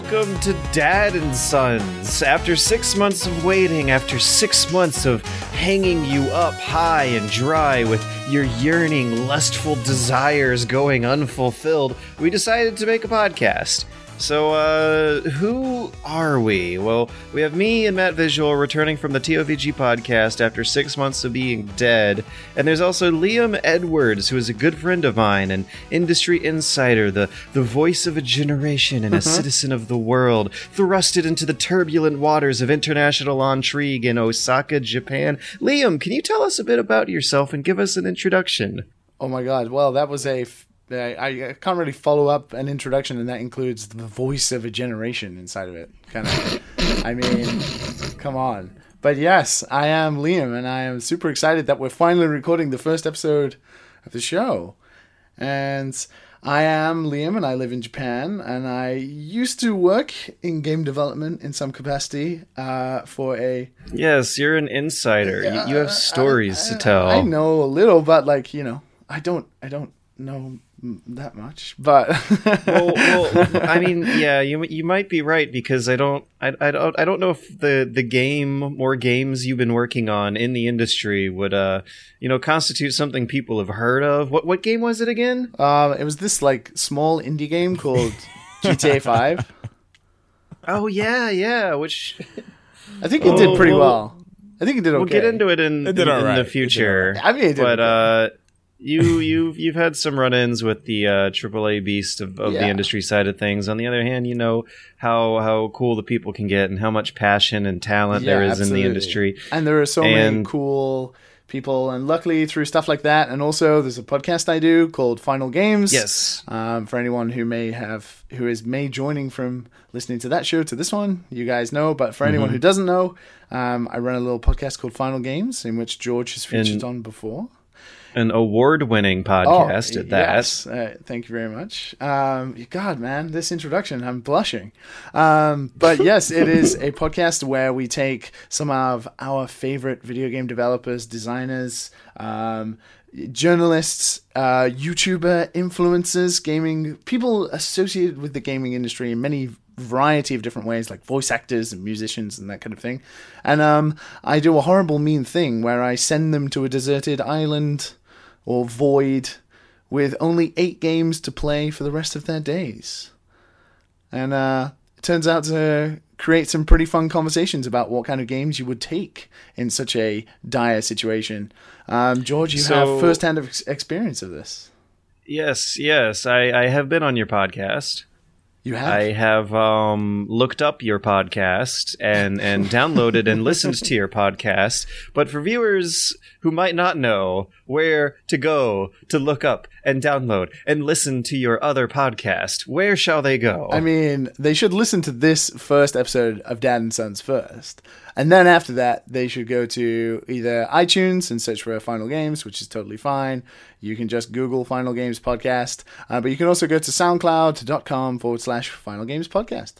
Welcome to Dad and Sons. After six months of waiting, after six months of hanging you up high and dry with your yearning, lustful desires going unfulfilled, we decided to make a podcast. So, uh, who are we? Well, we have me and Matt Visual returning from the TOVG podcast after six months of being dead. And there's also Liam Edwards, who is a good friend of mine, an industry insider, the, the voice of a generation and a citizen of the world, thrusted into the turbulent waters of international intrigue in Osaka, Japan. Liam, can you tell us a bit about yourself and give us an introduction? Oh my god! Well, that was a. F- I, I can't really follow up an introduction, and that includes the voice of a generation inside of it. Kind of. I mean, come on. But yes, I am Liam, and I am super excited that we're finally recording the first episode of the show. And I am Liam, and I live in Japan, and I used to work in game development in some capacity uh, for a Yes, you're an insider. You, you have stories to tell. I know a little, but like you know, I don't, I don't know that much. But well, well, I mean, yeah, you you might be right because I don't, I, I don't, I don't know if the the game or games you've been working on in the industry would, uh, you know, constitute something people have heard of. What what game was it again? um, it was this like small indie game called GTA Five. Oh yeah, yeah. Which I think it did pretty Oh, well. I think it did okay. we'll get into it in, It did in, all right. the It did future. I mean, it did but okay. uh, you you've you've had some run-ins with the uh, AAA beast of, of the industry side of things. On the other hand, you know how how cool the people can get and how much passion and talent there Yeah, is in the industry. and there are so many cool people, and luckily through stuff like that, and also there's a podcast I do called Final Games. Yes. Um, for anyone who may have who is may joining from listening to that show to this one, you guys know. But for Mm-hmm. anyone who doesn't know, um, I run a little podcast called Final Games, in which George has featured And- on before. An award-winning podcast at that. Oh, Yes, uh, thank you very much. Um, God, man, this introduction, I'm blushing. Um, but yes, it is a podcast where we take some of our favorite video game developers, designers, um, journalists, uh, YouTuber, influencers, gaming people associated with the gaming industry in many variety of different ways, like voice actors and musicians and that kind of thing. And um, I do a horrible, mean thing where I send them to a deserted island or void with only eight games to play for the rest of their days. And uh, it turns out to create some pretty fun conversations about what kind of games you would take in such a dire situation. Um, George, you So- have first-hand ex- experience of this. Yes, yes. I, I have been on your podcast. You have. I have um, looked up your podcast and, and downloaded and listened to your podcast. But for viewers who might not know where to go to look up and download and listen to your other podcast, where shall they go? I mean, they should listen to this first episode of Dad and Sons first. And then after that, they should go to either iTunes and search for Final Games, which is totally fine. You can just Google Final Games Podcast. Uh, but you can also go to soundcloud.com forward slash Final Games Podcast.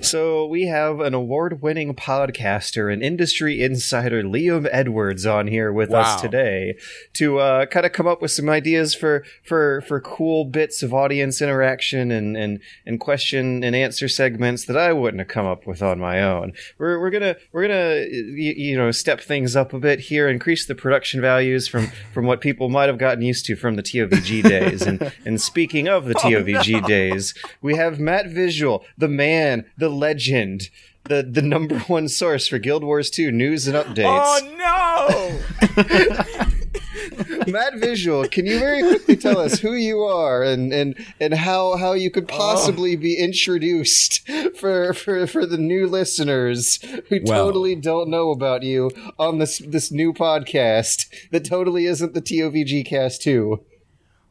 So we have an award-winning podcaster and industry insider, Liam Edwards, on here with us today to uh, kind of come up with some ideas for for for cool bits of audience interaction and and and question and answer segments that I wouldn't have come up with on my own. We're we're gonna we're gonna you, you know step things up a bit here, increase the production values from from what people might have gotten used to from the TOVG days. And and speaking of the TOVG days, we have Matt Visual, the man, the legend, the the number one source for Guild Wars 2 news and updates. Oh no! Matt Visual, can you very quickly tell us who you are and and and how how you could possibly be introduced for for for the new listeners who Well- totally don't know about you on this this new podcast that totally isn't the TOVG cast 2.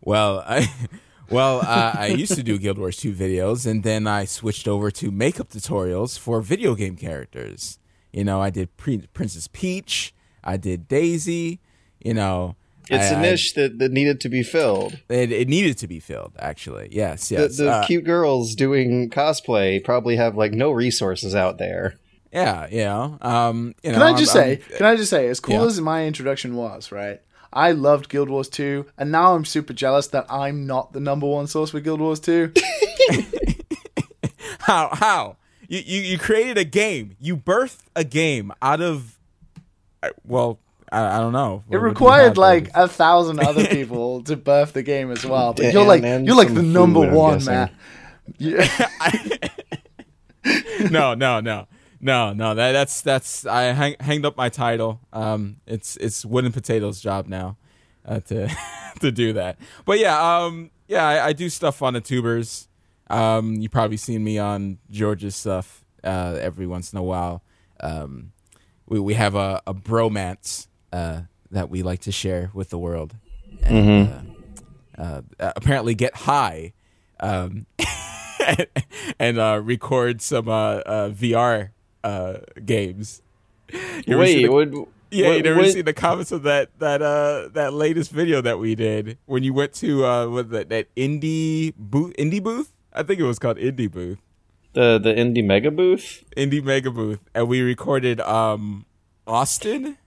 well, I well uh, I used to do Guild Wars 2 videos, and then I switched over to makeup tutorials for video game characters. You know, I did Pre- Princess Peach, I did Daisy. You know, It's a a niche that, that needed to be filled. it, it needed to be filled. Actually, yes, The, yes. the Uh, cute girls doing cosplay probably have like no resources out there. yeah, yeah. Um, you Can I just I'm- say, can I just say, as cool Yeah. as my introduction was, right? I loved Guild Wars 2, and now I'm super jealous that I'm not the number one source for Guild Wars 2. how how you, you you created a game. You birthed a game out of uh, well, I, I don't know. It What- what do you required like a thousand other people to birth the game as well. But Yeah, you're like and you're like the number food, one, man. Yeah. no, no, no, no, no. That that's that's I hang, hanged up my title. Um, it's it's WoodenPotatoes job now, uh, to to do that. But yeah, um, yeah, I, I do stuff on the tubers. Um, you probably seen me on George's stuff uh, every once in a while. Um, we we have a, a bromance uh, that we like to share with the world, and uh, uh, apparently get high. Um, and uh, record some uh, uh, VR uh, games. You Wait, the- what, yeah, what- you never what- seen the comments of that that uh that latest video that we did when you went to uh what that that indie booth indie booth? I think it was called indie booth, the the indie mega booth? indie mega booth, and we recorded um Austin.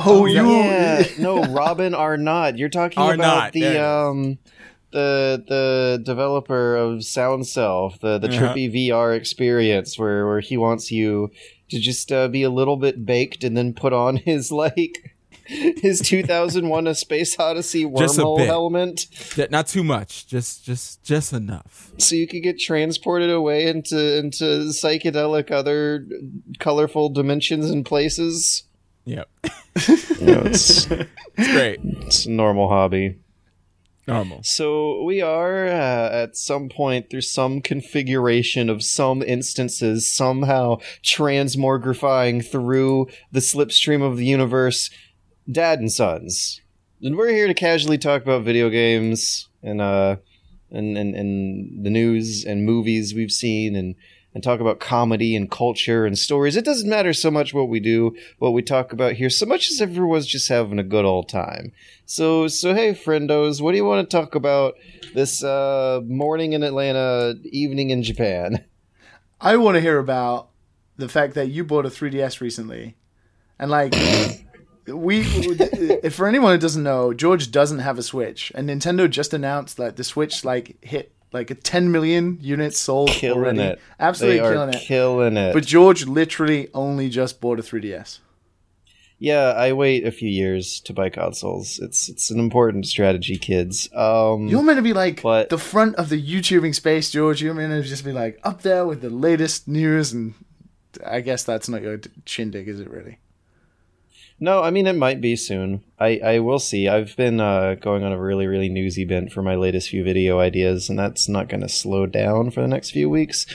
Oh, you Yeah, no, Robin Arnott. You're talking about Arnott, there it the is. um the the developer of SoundSelf, the the Uh-huh. trippy VR experience where where he wants you to just uh, be a little bit baked and then put on his like his 2001 A Space Odyssey Just a wormhole bit. helmet That- Not too much, just just just enough. so you could get transported away into into psychedelic other colorful dimensions and places. Yep, You know, it's it's great. it's a normal hobby. Normal. So we are uh, at some point through some configuration of some instances somehow transmogrifying through the slipstream of the universe, Dad and Sons, and we're here to casually talk about video games and uh and and, and the news and movies we've seen and. And talk about comedy and culture and stories. It doesn't matter so much what we do, what we talk about here, so much as everyone's just having a good old time. So, so hey, friendos, what do you want to talk about this uh, morning in Atlanta, evening in Japan? I want to hear about the fact that you bought a 3DS recently, and like we, if for anyone who doesn't know, George doesn't have a Switch, and Nintendo just announced that the Switch like hit like a 10 million units sold Killing already, it. absolutely they are killing it. killing it. But George literally only just bought a 3DS. yeah, I wait a few years to buy consoles. It's it's an important strategy, kids. Um, You're meant to be like But- the front of the YouTubing space, George. You're meant to just be like up there with the latest news, and I guess that's not your shindig, is it really? No, I mean it might be soon. I, I will see. I've been uh, going on a really really newsy bent for my latest few video ideas, and that's not going to slow down for the next few weeks.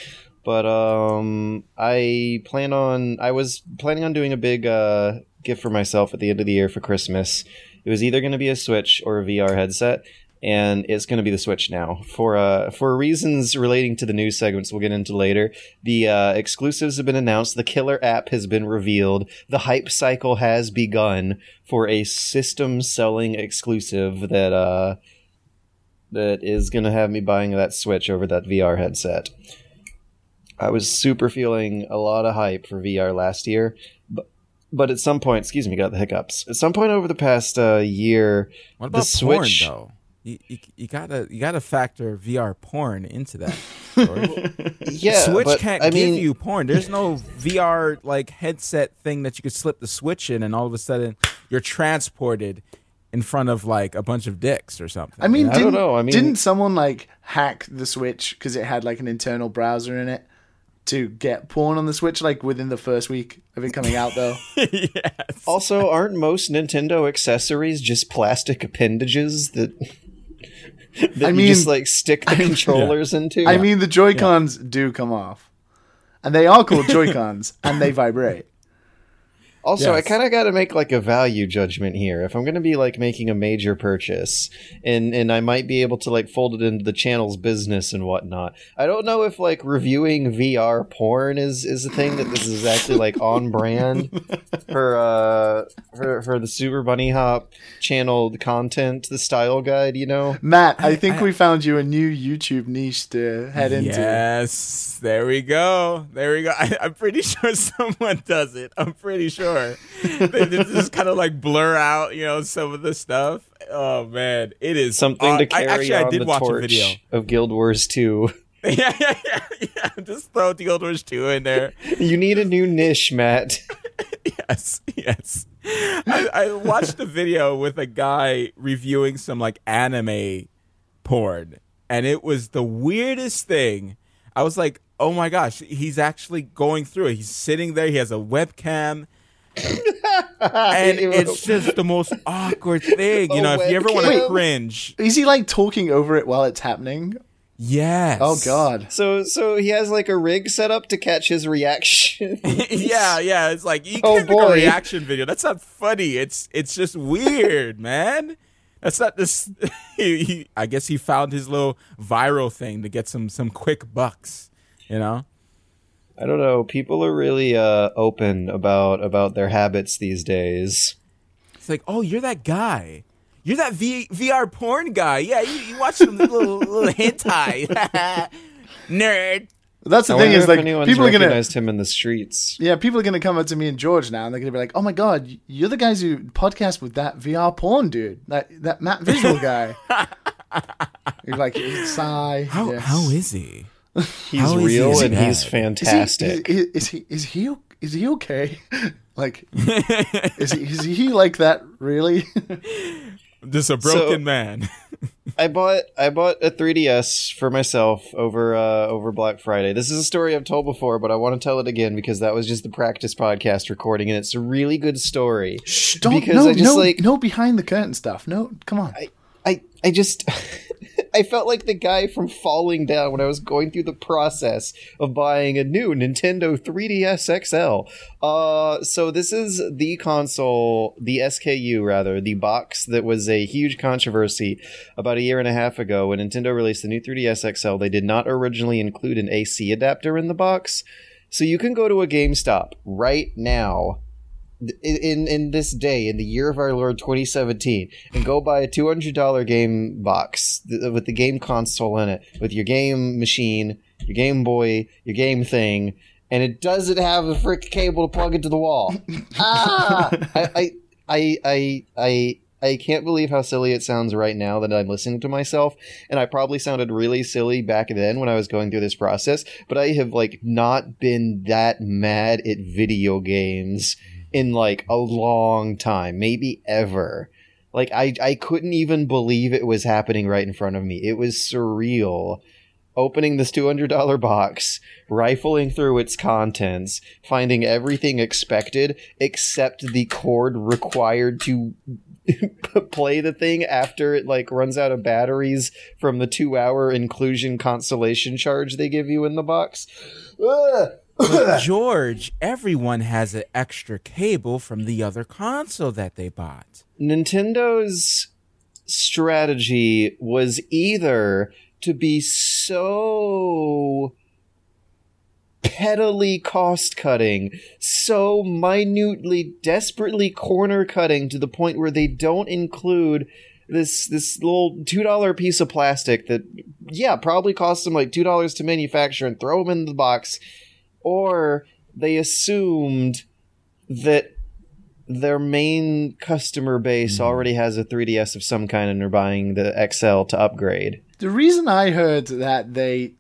But um, I plan on. I was planning on doing a big uh, gift for myself at the end of the year for Christmas. It was either going to be a Switch or a VR headset, and it's going to be the Switch now for uh, for reasons relating to the news segments we'll get into later. The uh, exclusives have been announced. The killer app has been revealed. The hype cycle has begun for a system selling exclusive that uh, that is going to have me buying that Switch over that VR headset. I was super feeling a lot of hype for VR last year, but but at some point, excuse me, got the hiccups. At some point over the past uh, year, What The about porn Switch- though? You, you, you gotta you gotta factor VR porn into that. Yeah, Switch but, can't I give mean, you porn. There's no VR like headset thing that you could slip the switch in, and all of a sudden you're transported in front of like a bunch of dicks or something. I mean, you I don't know, I mean- didn't someone like hack the Switch because it had like an internal browser in it to get porn on the Switch like within the first week of it coming out? Though yes. Also, aren't most Nintendo accessories just plastic appendages that that I you mean- just like stick the controllers into? I mean, the Joy Cons do come off, and they are called Joy Cons, and they vibrate. Also, I kind of got to make like a value judgment here. If I'm going to be like making a major purchase, and and I might be able to like fold it into the channel's business and whatnot. I don't know if like reviewing VR porn is is a thing that this is actually like on brand for uh for for the Super Bunny Hop channel the content, the style guide. You know, Matt, I think I- we found you a new YouTube niche to head into. Yes, there we go. There we go. I, I'm pretty sure someone does it. I'm pretty sure. they, they just kind of like blur out, you know, some of the stuff. Oh man, it is something uh, to carry I, actually, on I did the watch torch a video. of Guild Wars Two. yeah, yeah, yeah, yeah. Just throw Guild Wars 2 in there. You need a new niche, Matt. yes, yes. I, I watched a video with a guy reviewing some like anime porn, and it was the weirdest thing. I was like, oh my gosh, he's actually going through it. He's sitting there, he has a webcam. and it's just the most awkward thing. You know, if you ever want to cringe, Is he like talking over it while it's happening? yes. Oh God. So so he has like a rig set up to catch his reaction. yeah, yeah. It's like you Oh, can't make a boy. reaction video. That's not funny. It's it's just weird, man. That's not this. he, he, I guess he found his little viral thing to get some some quick bucks. You know. I don't know. People are really uh, open about about their habits these days. It's like, oh, you're that guy. You're that v- VR porn guy. Yeah, you, you watch some little little hentai. Nerd. That's the I thing is if like anyone's people are gonna recognized him in the streets. yeah people are gonna come up to me and George now and they're gonna be like oh my god you're the guys who podcast with that VR porn dude that that Matt Visual guy. You're like sigh. How yes. how is he? He's How is he real and bad? he's Is he- fantastic. Is, is he is he is he okay? like is he is he like that really? Just a broken So- man. I bought I bought a 3DS for myself over uh, over Black Friday. This is a story I've told before, but I want to tell it again because that was just the practice podcast recording, and it's a really good story. Shh, don't Because no I just, no like- no behind the curtain stuff. No, come on. I I just I felt like the guy from Falling Down when I was going through the process of buying a new Nintendo 3DS XL. Uh so this is the console, the SKU rather, the box that was a huge controversy about a year and a half ago when Nintendo released the new 3DS XL. They did not originally include an AC adapter in the box. So you can go to a GameStop right now in in this day in the year of our lord 2017 and go buy a $200 game box th- with the game console in it with your game machine your game boy your game thing and it doesn't have a frick cable to plug into the wall ah I, I i i i I can't believe how silly it sounds right now that I'm listening to myself, and I probably sounded really silly back then when I was going through this process. But I have like not been that mad at video games in like a long time, maybe ever. Like I I couldn't even believe it was happening right in front of me. It was surreal. Opening this $200 box, rifling through its contents, finding everything expected except the cord required to play the thing after it like runs out of batteries from the 2-hour inclusion consolation charge they give you in the box. Ugh. But George, everyone has an extra cable from the other console that they bought. Nintendo's strategy was either to be so pettily cost cutting, so minutely, desperately corner cutting to the point where they don't include this this little two dollar piece of plastic that yeah probably cost them like two dollars to manufacture and throw them in the box, or they assumed that their main customer base hmm. already has a 3DS of some kind and they're buying the XL to upgrade. The reason I heard that they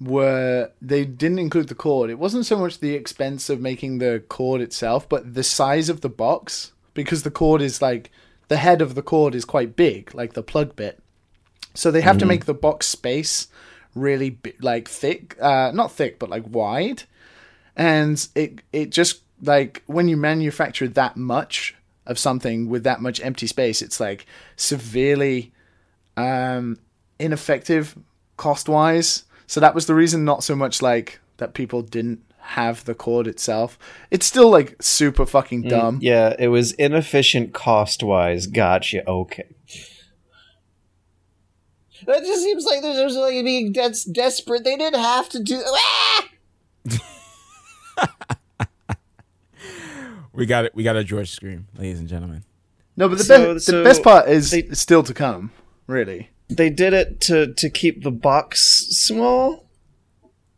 were they didn't include the cord, it wasn't so much the expense of making the cord itself, but the size of the box because the cord is like the head of the cord is quite big, like the plug bit. So they have to hmm. make the box space really bi- like thick, uh not thick but like wide. And it it just like when you manufacture that much of something with that much empty space, it's like severely um, ineffective cost wise. So that was the reason, not so much like that people didn't have the cord itself. It's still like super fucking dumb. Yeah, it was inefficient cost wise. Gotcha. Okay. That just seems like there's there's like being des- desperate. They didn't have to do. Ah! We got it. We got a George scream, ladies and gentlemen. No, but the, So- be- so the best part is they- still to come, really. They did it to to keep the box small.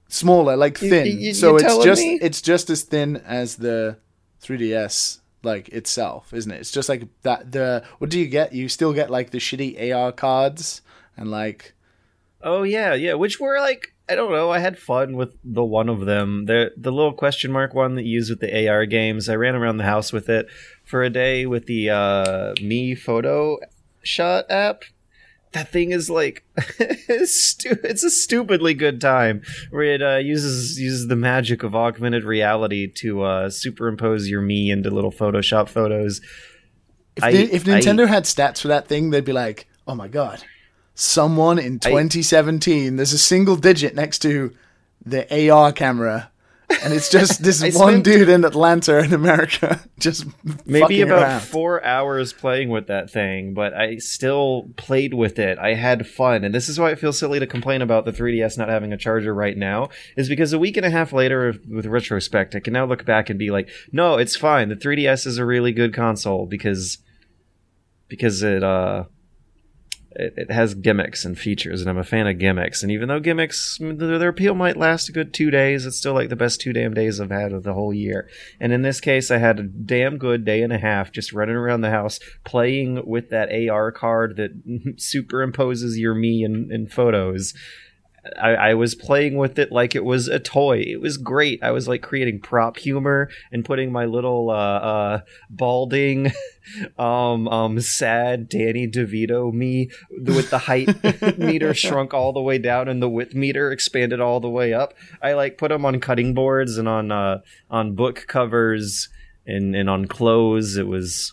Smaller, like thin. you- you so it's just me? it's just as thin as the 3DS like itself, isn't it? It's just like that the what do you get? You still get like the shitty AR cards and like Oh yeah, yeah. Which were like I don't know. I had fun with the one of them. The the little question mark one that you use with the AR games. I ran around the house with it for a day with the uh, Mii Photo Shot app. That thing is like stu- it's a stupidly good time where it uh, uses uses the magic of augmented reality to uh, superimpose your Mii into little Photoshop photos. If, I- they- if I- Nintendo had stats for that thing, they'd be like, "Oh my god, someone in 2017, there's a single digit next to the AR camera, and it's just this I one spent- dude in Atlanta in America just maybe about around. four hours playing with that thing, but I still played with it. I had fun, and this is why it feels silly to complain about the 3DS not having a charger right now. Is because a week and a half later, with retrospect, I can now look back and be like, no, it's fine. The 3DS is a really good console because because it uh. It, it has gimmicks and features, and I'm a fan of gimmicks. And even though gimmicks, their, appeal might last a good two days, it's still like the best two damn days I've had of the whole year. And in this case, I had a damn good day and a half just running around the house playing with that AR card that superimposes your Mii in, in photos. I, I was playing with it like it was a toy. It was great. I was like creating prop humor and putting my little uh, uh, balding, um, um, sad Danny DeVito Mii with the height meter shrunk all the way down and the width meter expanded all the way up. I like put them on cutting boards and on uh, on book covers and and on clothes. It was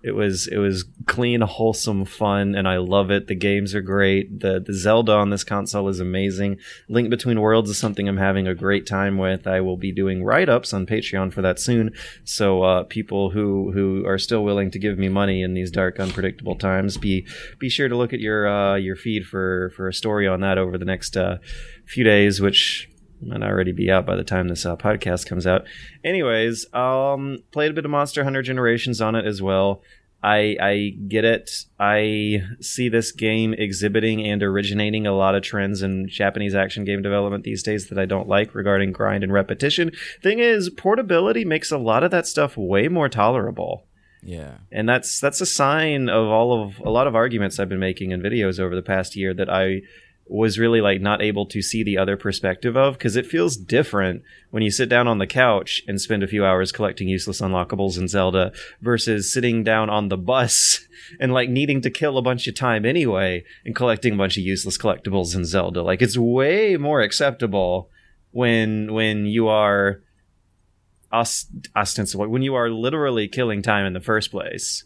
it was it was clean, wholesome fun, and I love it. The games are great. the The Zelda on this console is amazing. Link Between Worlds is something I'm having a great time with. I will be doing write ups on Patreon for that soon. So uh, people who who are still willing to give me money in these dark, unpredictable times, be be sure to look at your uh, your feed for for a story on that over the next uh, few days, which might already be out by the time this uh, podcast comes out. Anyways, um, played a bit of Monster Hunter Generations on it as well. I I get it. I see this game exhibiting and originating a lot of trends in Japanese action game development these days that I don't like regarding grind and repetition. Thing is, portability makes a lot of that stuff way more tolerable Yeah. and that's that's a sign of all of a lot of arguments I've been making in videos over the past year that I was really like not able to see the other perspective of because it feels different when you sit down on the couch and spend a few hours collecting useless unlockables in Zelda versus sitting down on the bus and like needing to kill a bunch of time anyway and collecting a bunch of useless collectibles in Zelda like it's way more acceptable when when you are ost- ostensibly when you are literally killing time in the first place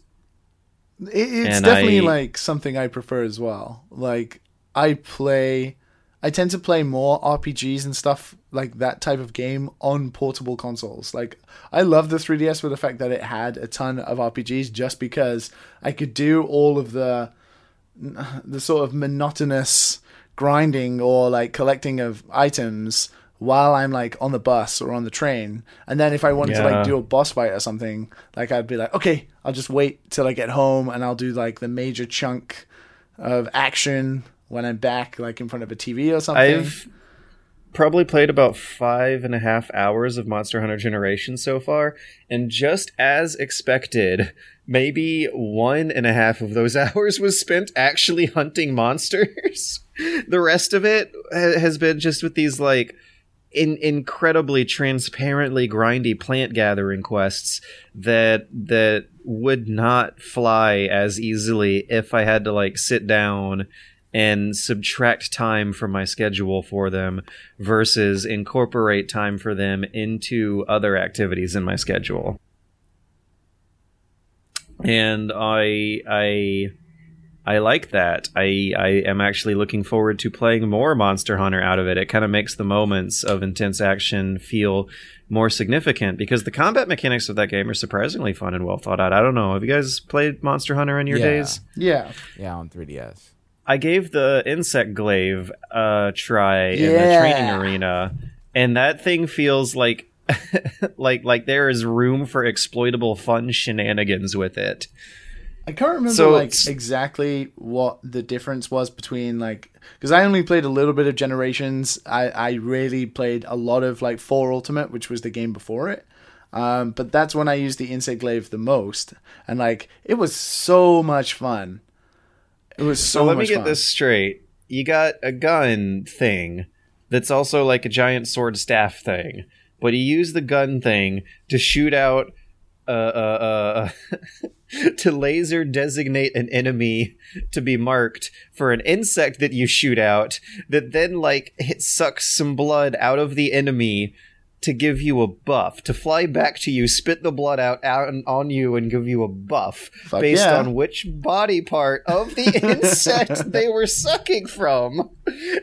it's And definitely I- like something I prefer as well. Like I play, I tend to play more RPGs and stuff like that type of game on portable consoles. Like I love the 3DS for the fact that it had a ton of RPGs, just because I could do all of the the sort of monotonous grinding or like collecting of items while I'm like on the bus or on the train. And then if I wanted to like do a boss fight or something, like I'd be like, okay, I'll just wait till I get home and I'll do like the major chunk of action when I'm back, like in front of a TV or something. I've probably played about five and a half hours of Monster Hunter Generation so far, and just as expected, maybe one and a half of those hours was spent actually hunting monsters. the rest of it ha- has been just with these like in incredibly transparently grindy plant gathering quests that that would not fly as easily if I had to like sit down and subtract time from my schedule for them versus incorporate time for them into other activities in my schedule. And I I I like that. I I am actually looking forward to playing more Monster Hunter out of it. It kind of makes the moments of intense action feel more significant because the combat mechanics of that game are surprisingly fun and well thought out. I don't know. Have you guys played Monster Hunter in your Yeah. days? yeah. Yeah, on 3DS. I gave the insect glaive a try in the training arena, and that thing feels like like like there is room for exploitable fun shenanigans with it. I can't remember So like exactly what the difference was between like because I only played a little bit of Generations. I I really played a lot of like Four Ultimate, which was the game before it. Um, but that's when I used the Insect Glaive the most, and like it was so much fun. It was so, So let me get fun. this straight. you got a gun thing that's also like a giant sword staff thing, but you use the gun thing to shoot out uh, uh, uh, to laser designate an enemy to be marked for an insect that you shoot out that then like it sucks some blood out of the enemy to give you a buff to fly back to you spit the blood out, out on- you and give you a buff Fuck based yeah. on which body part of the insect they were sucking from.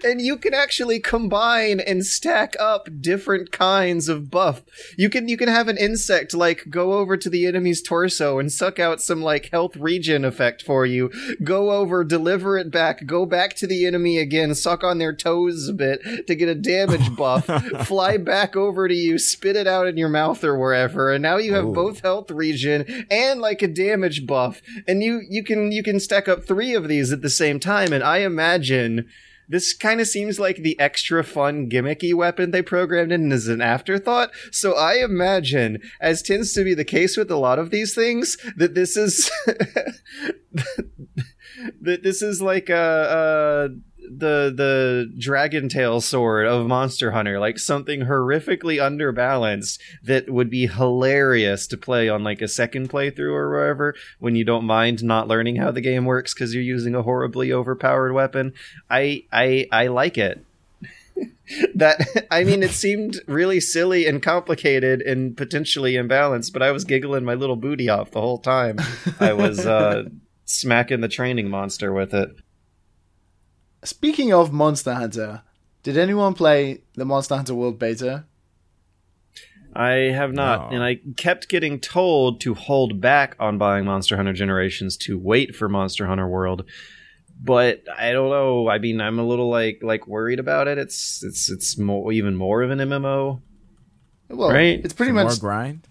And you can actually combine and stack up different kinds of buff. You can you can have an insect like go over to the enemy's torso and suck out some like health regen effect for you. Go over deliver it back go back to the enemy again suck on their toes a bit to get a damage buff fly back over to you spit it out in your mouth or wherever and now you have Ooh. both health regen and like a damage buff and you you can you can stack up three of these at the same time and i imagine this kind of seems like the extra fun gimmicky weapon they programmed in as an afterthought. So I imagine, as tends to be the case with a lot of these things, that this is that this is like a, uh the the dragon tail sword of Monster Hunter, like something horrifically underbalanced that would be hilarious to play on like a second playthrough or wherever when you don't mind not learning how the game works because you're using a horribly overpowered weapon. I I I like it. that I mean, it seemed really silly and complicated and potentially imbalanced, but I was giggling my little booty off the whole time. I was uh, smacking the training monster with it. Speaking of Monster Hunter, did anyone play the Monster Hunter World Beta? I have not, No. and I kept getting told to hold back on buying Monster Hunter Generations to wait for Monster Hunter World. But I don't know. I mean, I'm a little like like worried about it. It's it's it's more even more of an MMO. Well, Right. it's pretty Some much. more grind.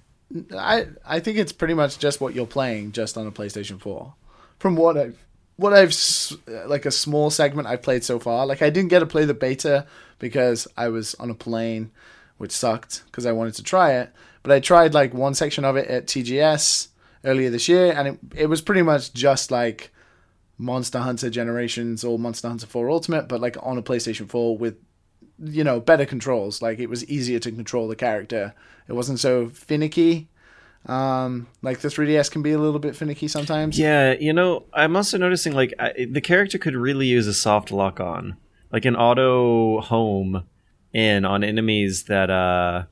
I I think it's pretty much just what you're playing, just on a PlayStation Four. From what I've what I've like a small segment I've played so far. Like I didn't get to play the beta because I was on a plane, which sucked because I wanted to try it. But I tried like one section of it at TGS earlier this year, and it it was pretty much just like Monster Hunter Generations or Monster Hunter 4 Ultimate, but like on a PlayStation 4 with you know better controls. Like it was easier to control the character. It wasn't so finicky. Um, like the 3DS can be a little bit finicky sometimes. Yeah, you know, I'm also noticing like I, the character could really use a soft lock on, like an auto home in on enemies that uh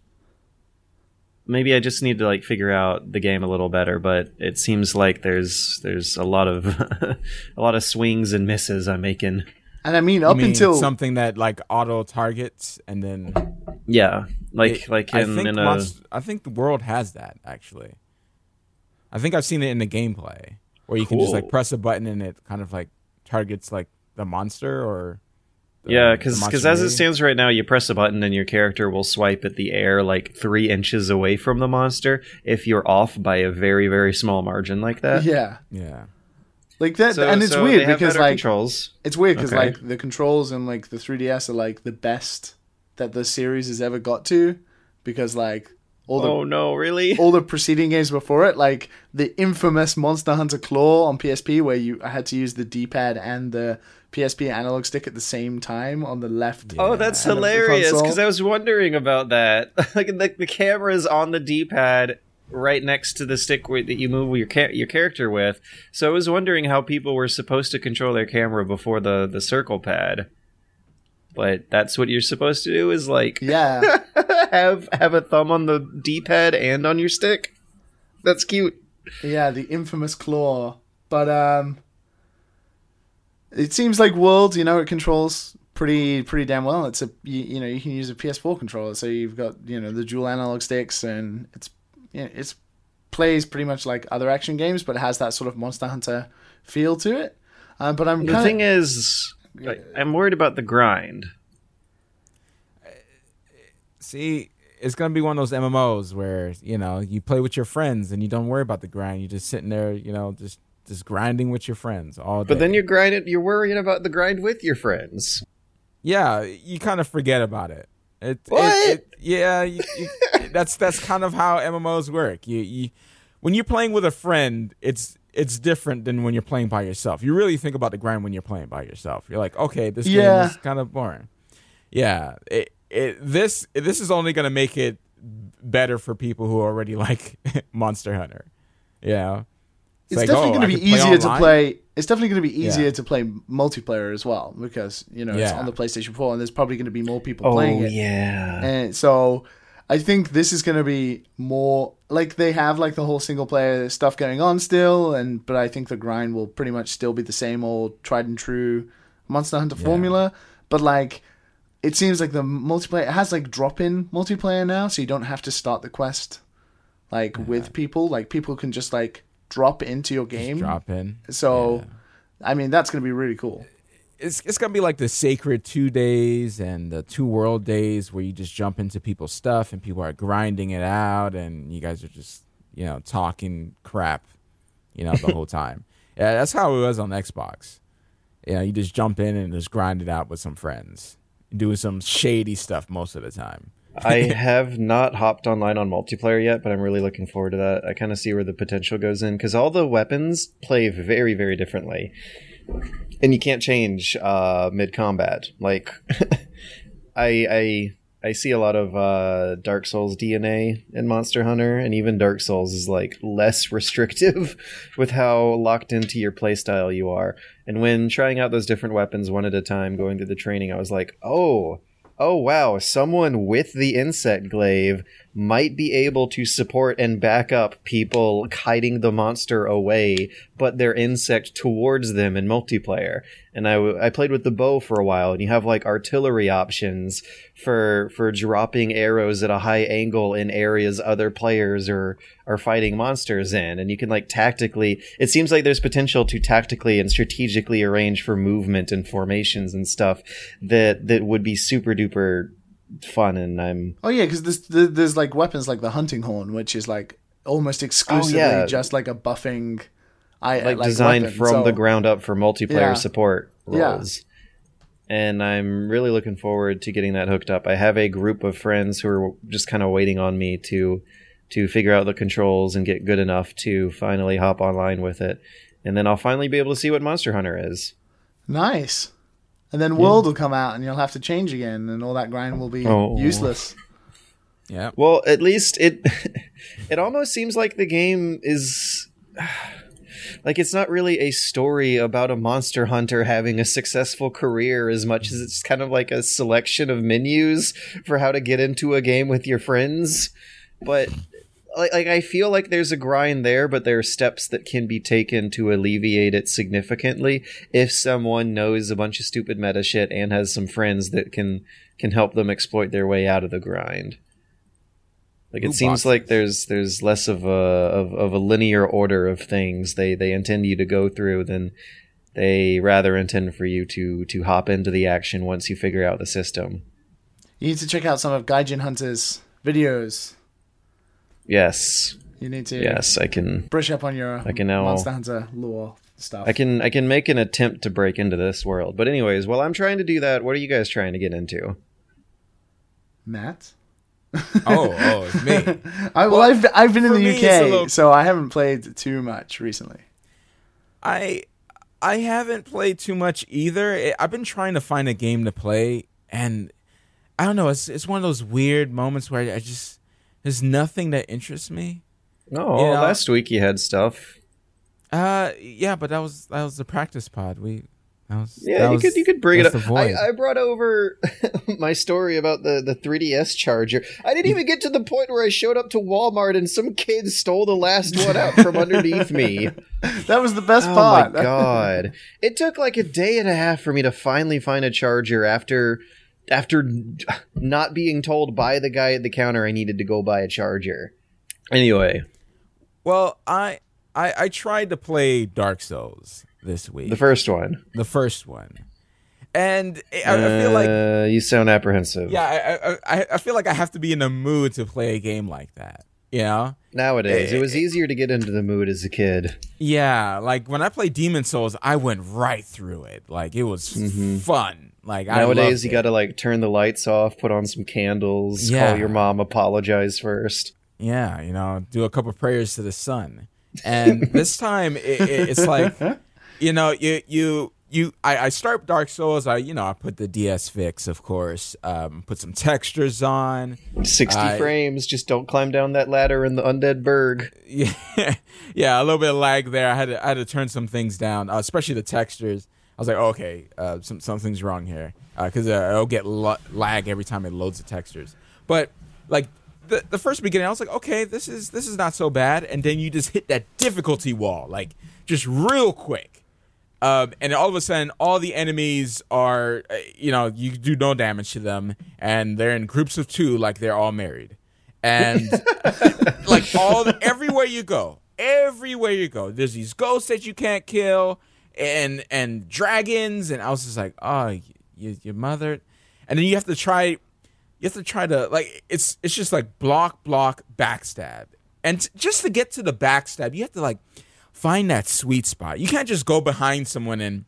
maybe I just need to like figure out the game a little better, but it seems like there's there's a lot of a lot of swings and misses I'm making. And I mean, You up mean until something that like auto targets and then Yeah, like it- like I in, think in a Monst- I think the world has that actually. I think I've seen it in the gameplay where you can just like press a button and it kind of like targets like the monster or the- Yeah, the because as it stands right now, you press a button and your character will swipe at the air like three inches away from the monster if you're off by a very very small margin like that. yeah, Yeah. like that, So- and it's so weird because like controls. it's weird because Okay. like the controls and like the 3DS are like the best that the series has ever got to because like all the Oh no, really? all the preceding games before it, like the infamous Monster Hunter Claw on PSP, where you had to use the D-pad and the PSP analog stick at the same time on the left. Oh, that's end of the hilarious! Because I was wondering about that. like the, the camera's on the D-pad right next to the stick with, that you move your ca- your character with. So I was wondering how people were supposed to control their camera before the the circle pad. But that's what you're supposed to do is like Yeah, have have a thumb on the D-pad and on your stick. That's cute. yeah, the infamous Claw. But um, it seems like World, you know, it controls pretty pretty damn well. It's a you, you know you can use a PS4 controller, so you've got you know the dual analog sticks, and it's you know, it's plays pretty much like other action games, but it has that sort of Monster Hunter feel to it. Um, but I'm The kind thing is, I- uh, I'm worried about the grind. See, it's gonna be one of those MMOs where you know you play with your friends and you don't worry about the grind. You're just sitting there, you know, just just grinding with your friends all day. But then you're grinding. You're worrying about the grind with your friends. yeah, you kind of forget about it. It, it- What? it- yeah, you, you, that's that's kind of how MMOs work. You, you when you're playing with a friend, it's it's different than when you're playing by yourself. You really think about the grind when you're playing by yourself. You're like, okay, this Yeah. game is kind of boring. Yeah, it, it this this is only gonna make it better for people who already like Monster Hunter. Yeah, It's, like, definitely oh, going I to be could play easier to play. It's definitely going to be Yeah. easier to play multiplayer as well because you know it's on the PlayStation 4 and there's probably going to be more people Oh playing it. yeah. And so I think this is going to be more like they have like the whole single player stuff going on still, and but I think the grind will pretty much still be the same old tried and true Monster Hunter Yeah. formula. But like, it seems like the multiplayer it has like drop in multiplayer now, so you don't have to start the quest like with people. Like people can just like drop into your game. drop in. So, Yeah. I mean, that's going to be really cool. It's it's gonna be like the sacred two days and the two world days where you just jump into people's stuff and people are grinding it out and you guys are just you know talking crap, you know the whole time. Yeah, that's how it was on Xbox. You know, you just jump in and just grind it out with some friends, doing some shady stuff most of the time. I have not hopped online on multiplayer yet, but I'm really looking forward to that. I kind of see where the potential goes in because all the weapons play very, very differently, and you can't change uh, mid combat. Like, I, I, I see a lot of uh, Dark Souls DNA in Monster Hunter, and even Dark Souls is like less restrictive with how locked into your playstyle you are. And when trying out those different weapons one at a time, going through the training, I was like, oh oh wow, someone with the insect glaive might be able to support and back up people kiting the monster away, but their insect towards them in multiplayer. And I, w- I played with the bow for a while, and you have like artillery options for for dropping arrows at a high angle in areas other players are are fighting monsters in, and you can like tactically. It seems like there's potential to tactically and strategically arrange for movement and formations and stuff that that would be super duper fun. And I'm Oh yeah, because there's there- there's like weapons like the hunting horn, which is like almost exclusively Oh, yeah. just like a buffing. I like, like designed weapon. from So- the ground up for multiplayer Yeah. support Yeah. roles. And I'm really looking forward to getting that hooked up. I have a group of friends who are just kind of waiting on me to to figure out the controls and get good enough to finally hop online with it. And then I'll finally be able to see what Monster Hunter is. Nice. And then World will come out, and you'll have to change again, and all that grind will be Oh. useless. Yeah, Well, at least it it almost seems like the game is like it's not really a story about a monster hunter having a successful career as much as it's kind of like a selection of menus for how to get into a game with your friends. But like, like I feel like there's a grind there, but there are steps that can be taken to alleviate it significantly if someone knows a bunch of stupid meta shit and has some friends that can can help them exploit their way out of the grind. Like it Loot seems boxes. like there's there's less of a of, of a linear order of things they they intend you to go through than they rather intend for you to to hop into the action once you figure out the system. You need to check out some of GaijinHunter's videos. Yes, You need to yes, I can brush up on your I can now- Monster Hunter lore stuff. I can I can make an attempt to break into this world. But anyways, while I'm trying to do that, what are you guys trying to get into? Matt. Oh, oh, it's me. I, well, I've I've been in the me, it's a UK, little- so I haven't played too much recently. I I haven't played too much either. I- I've been trying to find a game to play, and I don't know. It's it's one of those weird moments where I just there's nothing that interests me. Oh, You know- last week you had stuff. Uh, yeah, but that was that was the practice pod. We that was Yeah, that you was- could you could bring it up. I, I brought over my story about the the 3DS charger. I didn't even get to the point where I showed up to Walmart and some kid stole the last one out from underneath me. That was the best Oh part. my god! It took like a day and a half for me to finally find a charger after after not being told by the guy at the counter I needed to go buy a charger. Anyway, well, I I I tried to play Dark Souls this week, the first one. the first one, and I, I feel like Uh, you sound apprehensive. yeah, I, I I feel like I have to be in a mood to play a game like that. You know. Nowadays, it was Eh, easier to get into the mood as a kid. Yeah, like when I played Demon Souls, I went right through it. Like it was fun. Like I Nowadays, you got to like turn the lights off, put on some candles, Yeah. call your mom, apologize first. yeah, you know, do a couple prayers to the sun. and this time it, it, it's like you know you you you I, I start Dark Souls. I you know I put the DSfix, of course. Um, put some textures on. 60 I- frames. Just don't climb down that ladder in the Undead Burg. Yeah, yeah, a little bit of lag there. I had to I had to turn some things down, uh, especially the textures. I was like, oh, okay, uh, some something's wrong here because uh, it'll get lo- lag every time it loads the textures. But like the the first beginning, I was like, okay, this is this is not so bad. And then you just hit that difficulty wall, like just real quick. Um, and all of a sudden, all the enemies are, uh, you know, you do no damage to them, and they're in groups of two, like they're all married, and like all everywhere you go, everywhere you go, there's these ghosts that you can't kill, and and dragons, and I was just like, oh, y- your mother, and then you have to try, you have to try to like, it's it's just like block, block, backstab, and t- just to get to the backstab, you have to like find that sweet spot. You can't just go behind someone and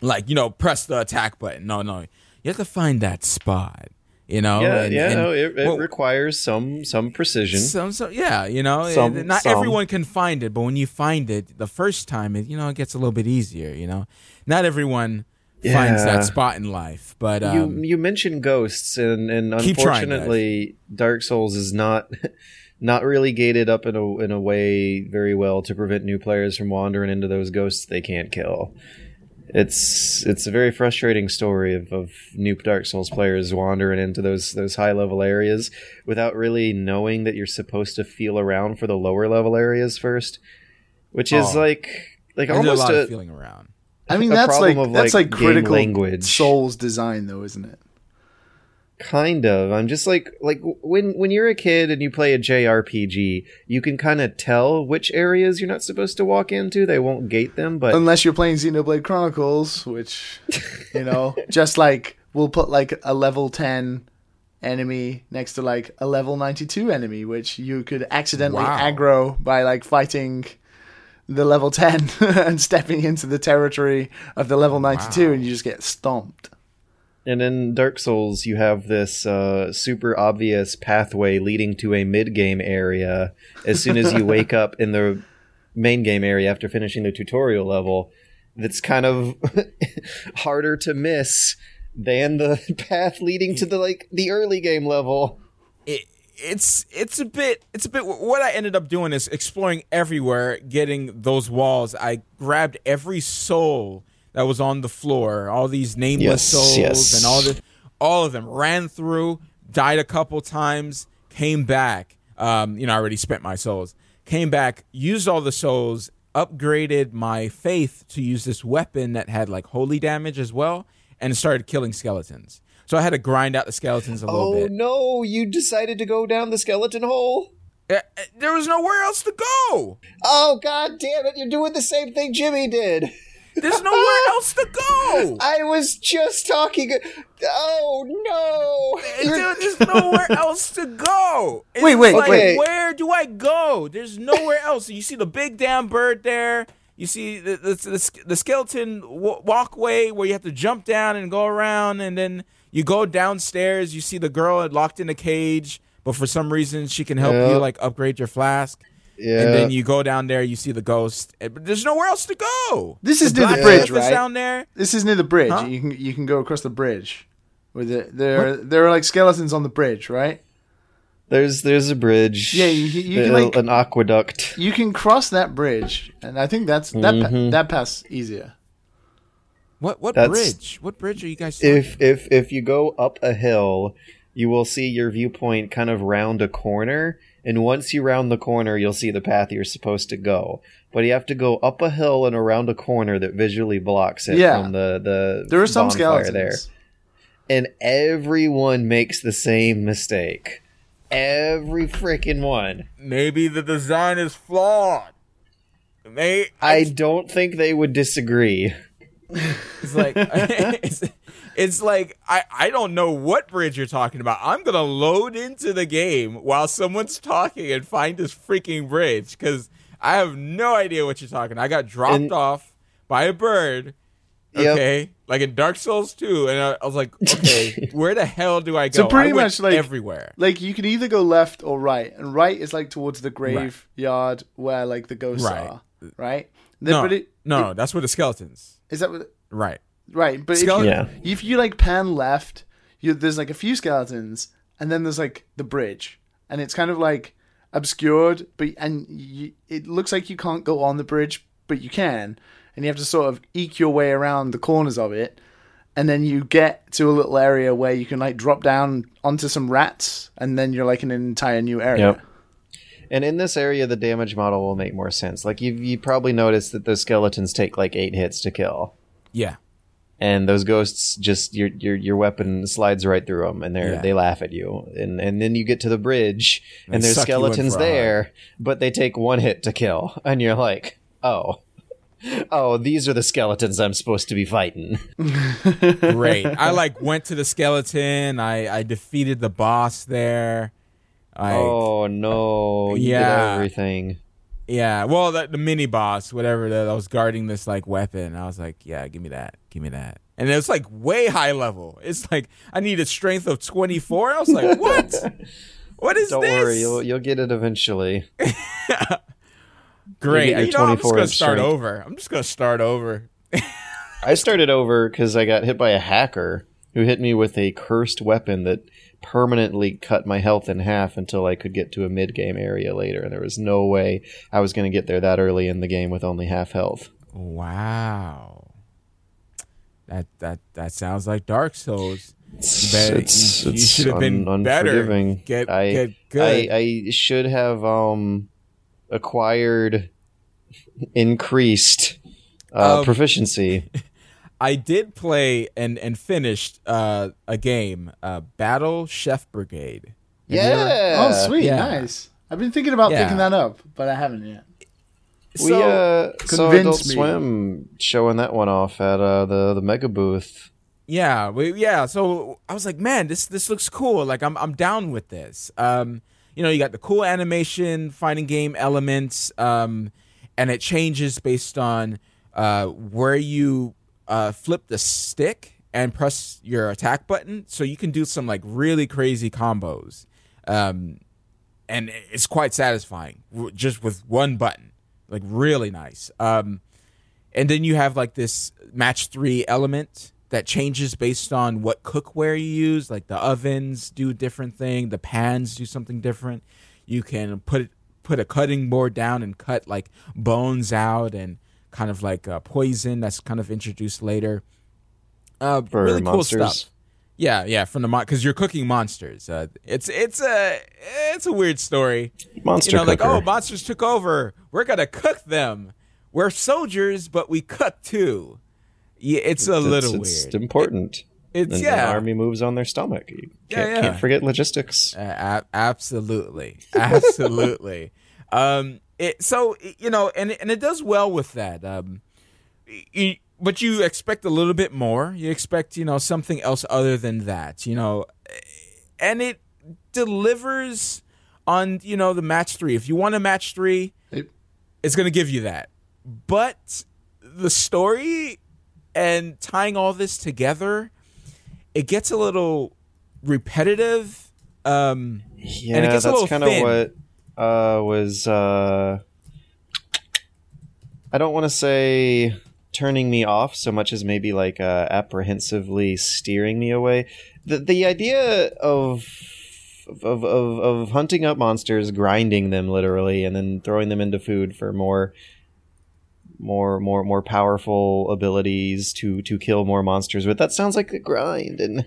like you know press the attack button. No, no, you have to find that spot. You know, Yeah, and- yeah, and- no, it, it well, requires some some precision. some, some, yeah, you know, Some- not some. everyone can find it, but when you find it the first time, it you know it gets a little bit easier. You know, not everyone finds that spot in life, but um, you you mentioned ghosts, and and trying, unfortunately, Dark Souls is not not really gated up in a in a way very well to prevent new players from wandering into those ghosts they can't kill. It's it's a very frustrating story of, of new Dark Souls players wandering into those those high level areas without really knowing that you're supposed to feel around for the lower level areas first, which is Oh. like like there's a almost lot a, of feeling around. I mean, a that's like, problem of, that's like, like critical language. Souls design, though, isn't it? Kind of i'm just like like when when you're a kid and you play a jrpg you can kind of tell which areas you're not supposed to walk into they won't gate them but Unless you're playing Xenoblade Chronicles, which, you know, just like we'll put like a level 10 enemy next to like a level 92 enemy, which you could accidentally Wow. aggro by like fighting the level 10 and stepping into the territory of the level 92 Wow. and you just get stomped. And in dark souls you have this uh, super obvious pathway leading to a mid-game area as soon as you wake up in the main game area after finishing the tutorial level that's kind of harder to miss than the path leading to the like the early game level it, it's it's a bit it's a bit what I ended up doing is exploring everywhere, getting those walls. I grabbed every soul that was on the floor, all these nameless Yes, souls yes. and all the all of them ran through, died a couple times, came back. Um, you know, I already spent my souls. Came back, used all the souls, upgraded my faith to use this weapon that had like holy damage as well, and started killing skeletons. So I had to grind out the skeletons a little oh bit. Oh no you decided to go down the skeleton hole Uh, uh, there was nowhere else to go. Oh god damn it, you're doing the same thing Jimmy did. There's nowhere else to go. I was just talking Oh no. You're- There- There's nowhere else to go. It's Wait, wait, like, wait. Where do I go? There's nowhere else. You see the big damn bird there. You see the the, the, the skeleton w- walkway where you have to jump down and go around, and then you go downstairs. You see the girl locked in a cage, but for some reason she can help Yeah. you like upgrade your flask. Yeah. And then you go down there, you see the ghost. Eh, But there's nowhere else to go. This is The near the bridge, right? down there. This is near the bridge. Huh? You can you can go across the bridge. With it, there there are like skeletons on the bridge, right? there's there's a bridge. Yeah, you- you can, like- an aqueduct. You can cross that bridge, and I think that's that pa- Mhm. that pass easier. What what That's- bridge? What bridge are you guys? talking If if if you go up a hill, you will see your viewpoint kind of round a corner, and once you round the corner, you'll see the path you're supposed to go. But you have to go up a hill and around a corner that visually blocks it Yeah. from the the There are some bonfire skeletons. there. And everyone makes the same mistake. Every freaking one. Maybe the design is flawed. May I don't think they would disagree. it's like it's, it's like I I don't know what bridge you're talking about. I'm gonna load into the game while someone's talking and find this freaking bridge because I have no idea what you're talking. I got dropped And- off by a bird. Yep. Okay, like in Dark Souls 2, and I, I was like, okay, where the hell do I go? So pretty I went much, like- everywhere. Like you can either go left or right, and right is like towards the graveyard where like the ghosts Right. are, right? Then- No, it, no, no, that's where the skeletons. is that what? Right. Right, but if you, Yeah. if you like pan left, you there's like a few skeletons, and then there's like the bridge, and it's kind of like obscured, but and you, it looks like you can't go on the bridge, but you can, and you have to sort of eke your way around the corners of it, and then you get to a little area where you can like drop down onto some rats, and then you're like in an entire new area. Yep. And in this area, the damage model will make more sense. Like you, you probably noticed that those skeletons take like eight hits to kill, Yeah. And those ghosts just your your your weapon slides right through them, and they Yeah. they laugh at you. And and then you get to the bridge, They and there's suck you in skeletons for a hug. there, but they take one hit to kill, and you're like, oh. Oh, these are the skeletons I'm supposed to be fighting. Great. I like went to the skeleton. I I defeated the boss there. I oh no! You Yeah. everything. Yeah. Well, the, the mini boss, whatever that I was guarding this like weapon. I was like, yeah, give me that, give me that. And it was like way high level. It's like I need a strength of twenty four. I was like, what? What is Don't this? worry, you'll you'll get it eventually. Great. You'll You know, I'm just gonna start strength. over. I'm just gonna start over. I started over because I got hit by a hacker who hit me with a cursed weapon that permanently cut my health in half until I could get to a mid game area later. And there was no way I was going to get there that early in the game with only half health. Wow. That that that sounds like Dark Souls. It's, it's, you should have been un- better. Get I, get good. I, I should have um, acquired increased uh, Um, proficiency. I did play and and finished uh, a game, uh, Battle Chef Brigade. Have you ever- yeah. Oh, sweet, Yeah. nice. I've been thinking about Yeah. picking that up, but I haven't yet. We So- uh, saw Adult me. Swim showing that one off at uh, the the mega booth. Yeah, we, yeah. So I was like, man, this this looks cool. Like I'm I'm down with this. Um, you know, you got the cool animation, fighting game elements, um, and it changes based on uh, where you uh, flip the stick and press your attack button. So you can do some like really crazy combos, um, and it's quite satisfying just with one button. Like really nice. Um, and then you have like this match three element that changes based on what cookware you use like the ovens do a different thing the pans do something different you can put put a cutting board down and cut like bones out and kind of like uh, poison that's kind of introduced later uh For really cool monsters. stuff yeah yeah from the because you're cooking monsters uh, it's it's a it's a weird story Monster you know, like oh, monsters took over. We're gonna cook them. We're soldiers, but we cook too. Yeah, it's a It's- little it's weird. important. It's and yeah, the army moves on their stomach. You Yeah, can't, yeah. can't forget logistics. Uh, ab- absolutely, absolutely. um, it so you know, and and it does well with that. Um, you, but you expect a little bit more. You expect you know something else other than that. You know, and it delivers on you know the match three. If you want a match three, It- it's going to give you that. But the story and tying all this together, it gets a little repetitive. Um, Yeah, it gets that's kind of what uh, was. Uh, I don't want to say turning me off so much as maybe like uh, apprehensively steering me away. The the idea of of, of of hunting up monsters, grinding them literally, and then throwing them into food for more more more more powerful abilities to to kill more monsters with. That sounds like a grind and.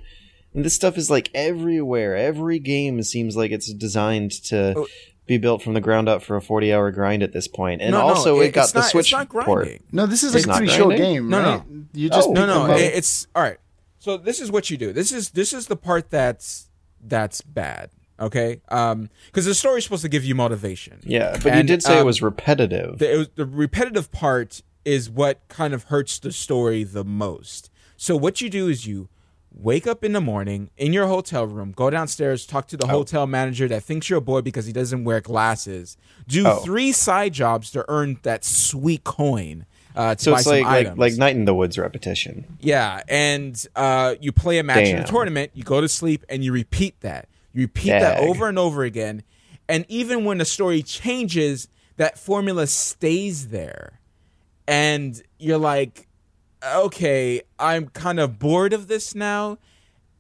And this stuff is like everywhere. Every game seems like it's designed to Oh. Be built from the ground up for a 40 hour grind at this point. And no, no, also, it, got it's the not, Switch It's not port. No, this is It's like a not pretty short game, No, right? no. You just Oh. No, no, it- it's all right. So this is what you do. This is this is the part that's that's bad. Okay, um, because the story's supposed to give you motivation. Yeah, but you did say it um, was repetitive. the, it was, the repetitive part is what kind of hurts the story the most. So what you do is you wake up in the morning in your hotel room, go downstairs, talk to the hotel manager that thinks you're a boy because he doesn't wear glasses, do Oh. three side jobs to earn that sweet coin, Uh, to So buy it's some like, like like Night in the Woods repetition. Yeah, and uh, you play a match in a tournament, you go to sleep, and you repeat that. You repeat that over and over again. And even when the story changes, that formula stays there. And you're like, okay, I'm kind of bored of this now.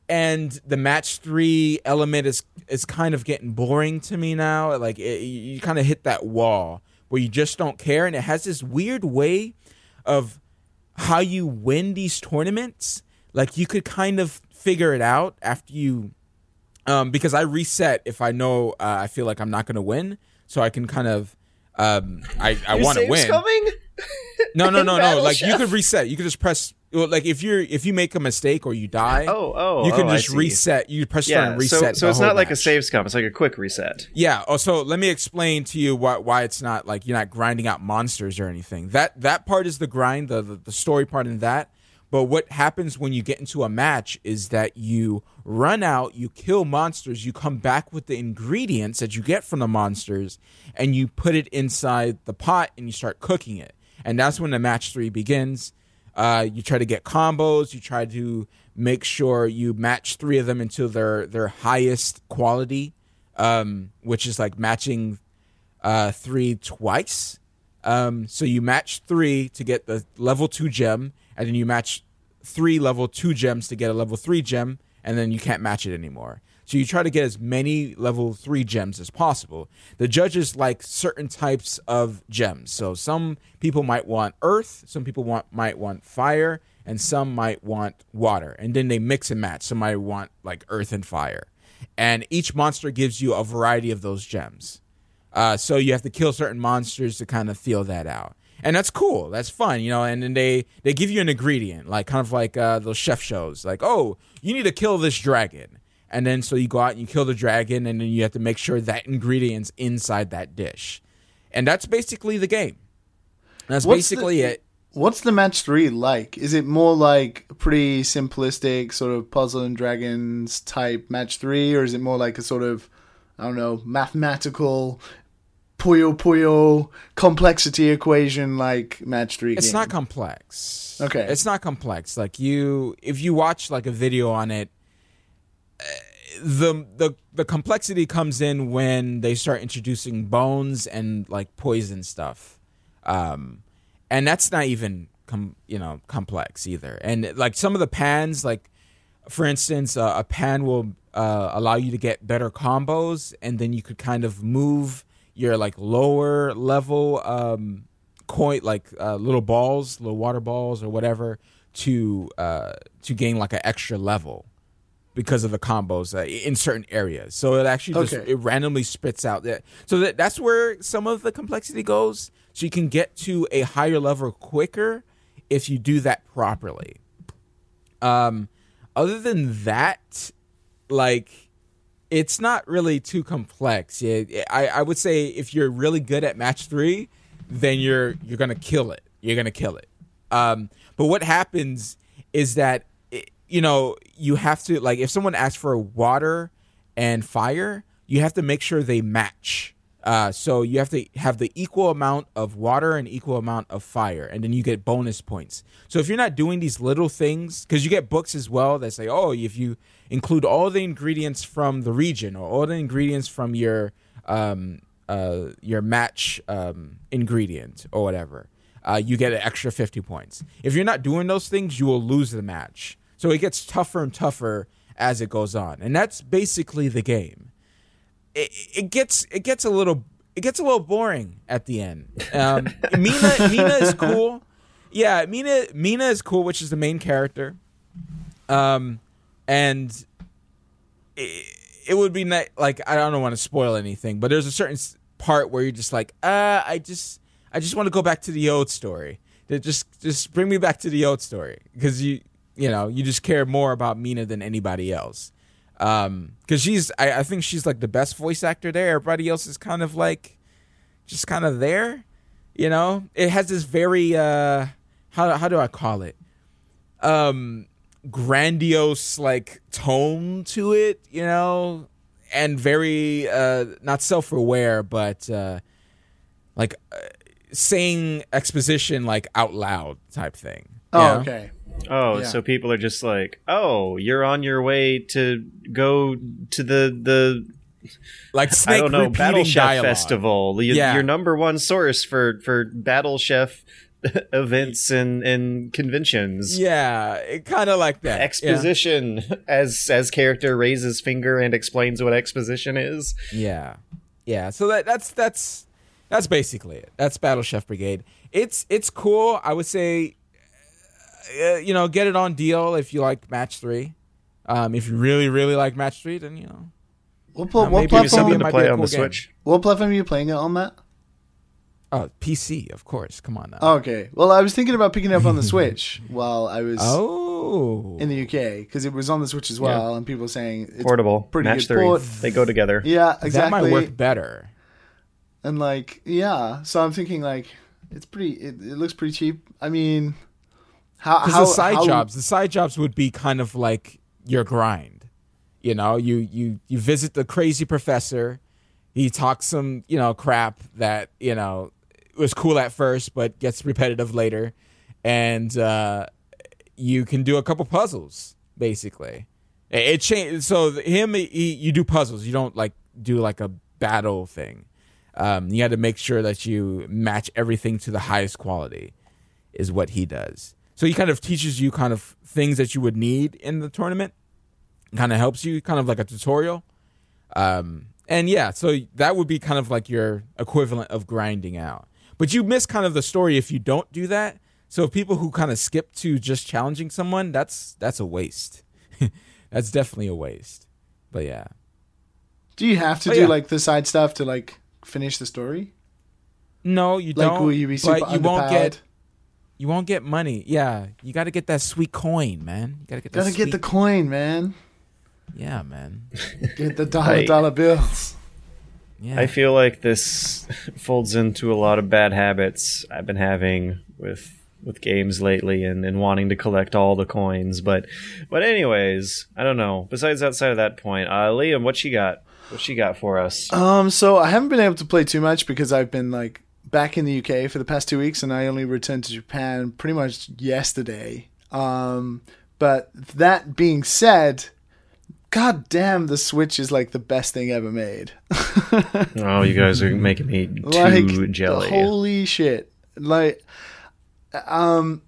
And the match three element is is kind of getting boring to me now. Like it, you kind of hit that wall where you just don't care, and it has this weird way of how you win these tournaments. Like you could kind of figure it out after you, um, because I reset if I know uh, I feel like I'm not going to win, so I can kind of, um, I I want to win. coming? No, no, no, no. Like you could reset. You could just press. well, Like if you're if you make a mistake or you die, Oh, oh, you can oh, just reset. You press start and reset. so, so it's not like a save scum. It's like a quick reset. Yeah. Oh, so let me explain to you why why it's not like you're not grinding out monsters or anything. That that part is the grind, the the, the story part in that. But what happens when you get into a match is that you run out, you kill monsters, you come back with the ingredients that you get from the monsters, and you put it inside the pot and you start cooking it. And that's when the match three begins. Uh, you try to get combos. You try to make sure you match three of them into their their highest quality, um, which is like matching uh, three twice. Um, so you match three to get the level two gem, and then you match three level two gems to get a level three gem, and then you can't match it anymore. So you try to get as many level three gems as possible. The judges like certain types of gems. So some people might want earth, some people want might want fire, and some might want water. And then they mix and match. Some might want like earth and fire. And each monster gives you a variety of those gems. Uh, so you have to kill certain monsters to kind of feel that out, and that's cool. That's fun, you know. And then they they give you an ingredient, like kind of like uh, those chef shows, like oh, you need to kill this dragon, and then so you go out and you kill the dragon, and then you have to make sure that ingredient's inside that dish, and that's basically the game. That's What's the- basically it. What's the match three like? Is it more like pretty simplistic, sort of puzzle and dragons type match three, or is it more like a sort of, I don't know, mathematical, puyo puyo complexity equation like match three? It's game? not complex. Okay. It's not complex. Like you, if you watch like a video on it, uh, the the the complexity comes in when they start introducing bones and like poison stuff, um, and that's not even com- you know complex either. And like some of the pans, like for instance, uh, a pan will uh, allow you to get better combos, and then you could kind of move your like lower level um, coin, like uh, little balls, little water balls or whatever, to uh, to gain like an extra level because of the combos uh, in certain areas. So it actually just Okay. it randomly spits out that. So that that's where some of the complexity goes. So you can get to a higher level quicker if you do that properly. Um, other than that, like it's not really too complex. I I would say if you're really good at match three, then you're you're gonna kill it. You're gonna kill it. Um, but what happens is that i- you know you have to like if someone asks for water and fire, you have to make sure they match. Uh, so you have to have the equal amount of water and equal amount of fire, and then you get bonus points. So if you're not doing these little things, because you get books as well that say, oh, if you include all the ingredients from the region or all the ingredients from your um, uh, your match um, ingredient or whatever, uh, you get an extra 50 points. If you're not doing those things, you will lose the match. So it gets tougher and tougher as it goes on, and that's basically the game it, gets it gets a little it gets a little boring at the end. Um, Mina Mina is cool. Yeah, Mina Mina is cool, which is the main character. Um, and it, it would be ni- like I don't want to spoil anything, but there's a certain part where you're just like, uh, I just I just want to go back to the old story. Just just bring me back to the old story because you you know you just care more about Mina than anybody else. Um, because she's I, I think she's like the best voice actor there. Everybody else is kind of like just kind of there. You know, it has this very uh how how do I call it? Um grandiose like tone to it, you know, and very uh not self-aware but uh like uh, saying exposition like out loud type thing. Oh, Yeah. okay. Oh, Yeah. so people are just like, "Oh, you're on your way to go to the the Like snake I don't know Battle Chef festival. You, Yeah. Your number one source for for Battle Chef events and and conventions. Yeah, kind of like that. Yeah. Exposition as as character raises finger and explains what exposition is. Yeah, yeah. So that that's that's that's basically it. That's Battle Chef Brigade. It's it's cool. I would say, uh, you know, get it on deal if you like Match Three. Um, if you really really like Match Three, then you know, What, pl- Uh, what maybe Give you Platform- to play a on cool the game. Switch. What platform are you playing it on, Matt? oh PC, of course. Come on now. Okay. Well, I was thinking about picking it up on the Switch while I was Oh, in the UK because it was on the Switch as well, and people were saying it's Portable. pretty Match good three. port. They go together. Yeah, exactly. that might work better. And like, yeah. So I'm thinking like, it's pretty. It, it looks pretty cheap. I mean, how Because how the side how- jobs, the side jobs would be kind of like your grind. You know, you you you visit the crazy professor. He talks some you know crap that you know was cool at first, but gets repetitive later, and uh, you can do a couple puzzles basically. It, it changed. So him, he, you do puzzles. You don't like do like a battle thing. Um, you had to make sure that you match everything to the highest quality is what he does. So he kind of teaches you kind of things that you would need in the tournament. Kind of helps you, kind of like a tutorial. Um, and yeah, so that would be kind of like your equivalent of grinding out. But you miss kind of the story if you don't do that. So people who kind of skip to just challenging someone, that's that's a waste. that's definitely a waste. But yeah. Do you have to Oh, do yeah. like the side stuff to like finish the story? No, you Like, don't. will you be super but you won't get you won't get money. Yeah, you got to get that sweet coin, man. You got to get Gotta get the coin, man. Yeah, man. Get the dollar I- dollar bills. Yeah. I feel like this folds into a lot of bad habits I've been having with with games lately and, and wanting to collect all the coins. But but anyways, I don't know. Besides outside of that point, uh, Liam, what you got? What you got for us? Um, so I haven't been able to play too much because I've been like back in the UK for the past two weeks, and I only returned to Japan pretty much yesterday. Um, but that being said, god damn, the Switch is like the best thing ever made. Oh, you guys are making me too like jelly. holy shit! Like, um,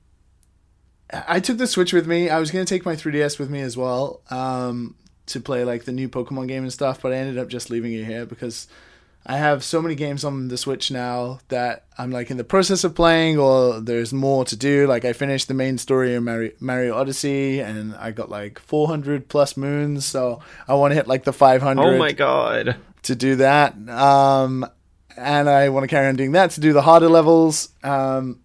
I took the Switch with me. I was gonna take my 3DS with me as well. Um, to play like the new Pokemon game and stuff, but I ended up just leaving it here because I have so many games on the Switch now that I'm like in the process of playing, or there's more to do. Like I finished the main story of Mario, Mario Odyssey, and I got like 400 plus moons, so I want to hit like the 500 oh my god. to do that. Um, and I want to carry on doing that to do the harder levels. Um,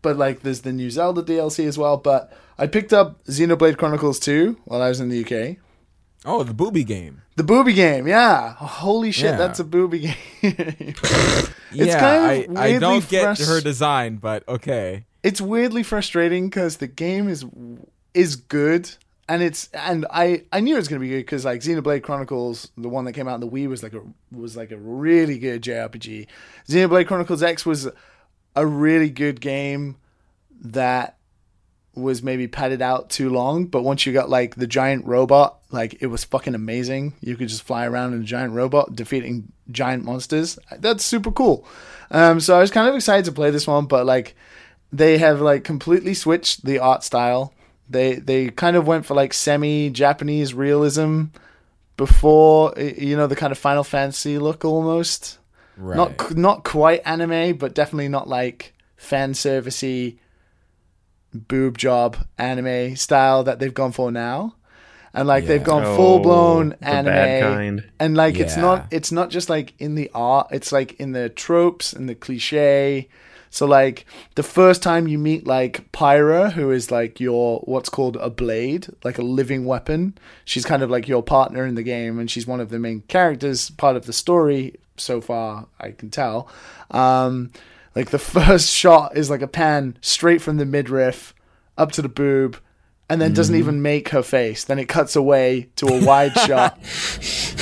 but like there's the new Zelda DLC as well. But I picked up Xenoblade Chronicles 2 while I was in the UK. oh, the booby game. The booby game, yeah. Holy shit, Yeah. that's a booby game. yeah, kind of I, I don't get frus- her design, but okay. it's weirdly frustrating because the game is is good and it's and I I knew it was gonna be good because like Xenoblade Chronicles, the one that came out in the Wii was like a was like a really good JRPG. Xenoblade Chronicles X was a really good game that was maybe padded out too long, but once you got like the giant robot, like it was fucking amazing. You could just fly around in a giant robot defeating giant monsters. That's super cool. Um, so I was kind of excited to play this one, but like they have like completely switched the art style. They they kind of went for like semi Japanese realism before you know the kind of Final Fantasy look almost. Right. Not not quite anime, but definitely not like fan servicey boob job anime style that they've gone for now. And like they've gone Oh, full blown anime. bad kind. and like it's not it's not just like in the art it's like in the tropes and the cliche. So like the first time you meet like pyra who is like your what's called a blade like a living weapon. She's kind of like your partner in the game and she's one of the main characters part of the story so far i can tell. Um like the first shot is like a pan straight from the midriff up to the boob and then doesn't even make her face. Then it cuts away to a wide shot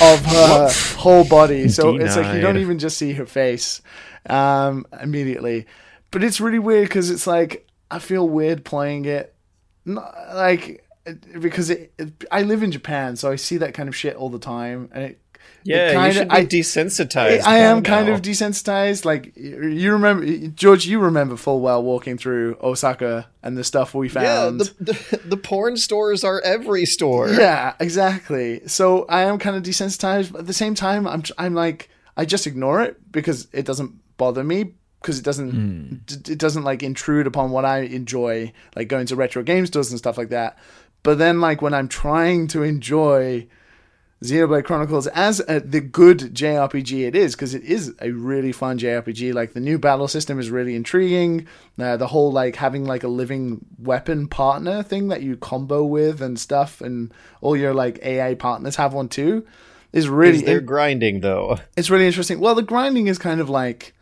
of her whole body. So it's like you don't even just see her face um, immediately. But it's really weird because it's like I feel weird playing it, Not, like because it, it- I live in Japan, so I see that kind of shit all the time, and it. Yeah, kinda- you should be I- desensitized. I by am kind of desensitized. Like you remember, George, you remember full well walking through Osaka and the stuff we Yeah, found. the, the the porn stores are every store. Yeah, exactly. So I am kind of desensitized, but at the same time, I'm I'm like I just ignore it because it doesn't bother me because it doesn't hmm. d- it doesn't like intrude upon what I enjoy, like going to retro game stores and stuff like that. But then, like when I'm trying to enjoy Xenoblade Chronicles as a, the good JRPG it is, because it is a really fun JRPG. Like the new battle system is really intriguing. Uh, the whole like having like a living weapon partner thing that you combo with and stuff, and all your like AI partners have one too, is really They're grinding though. it's really interesting. Well, the grinding is kind of like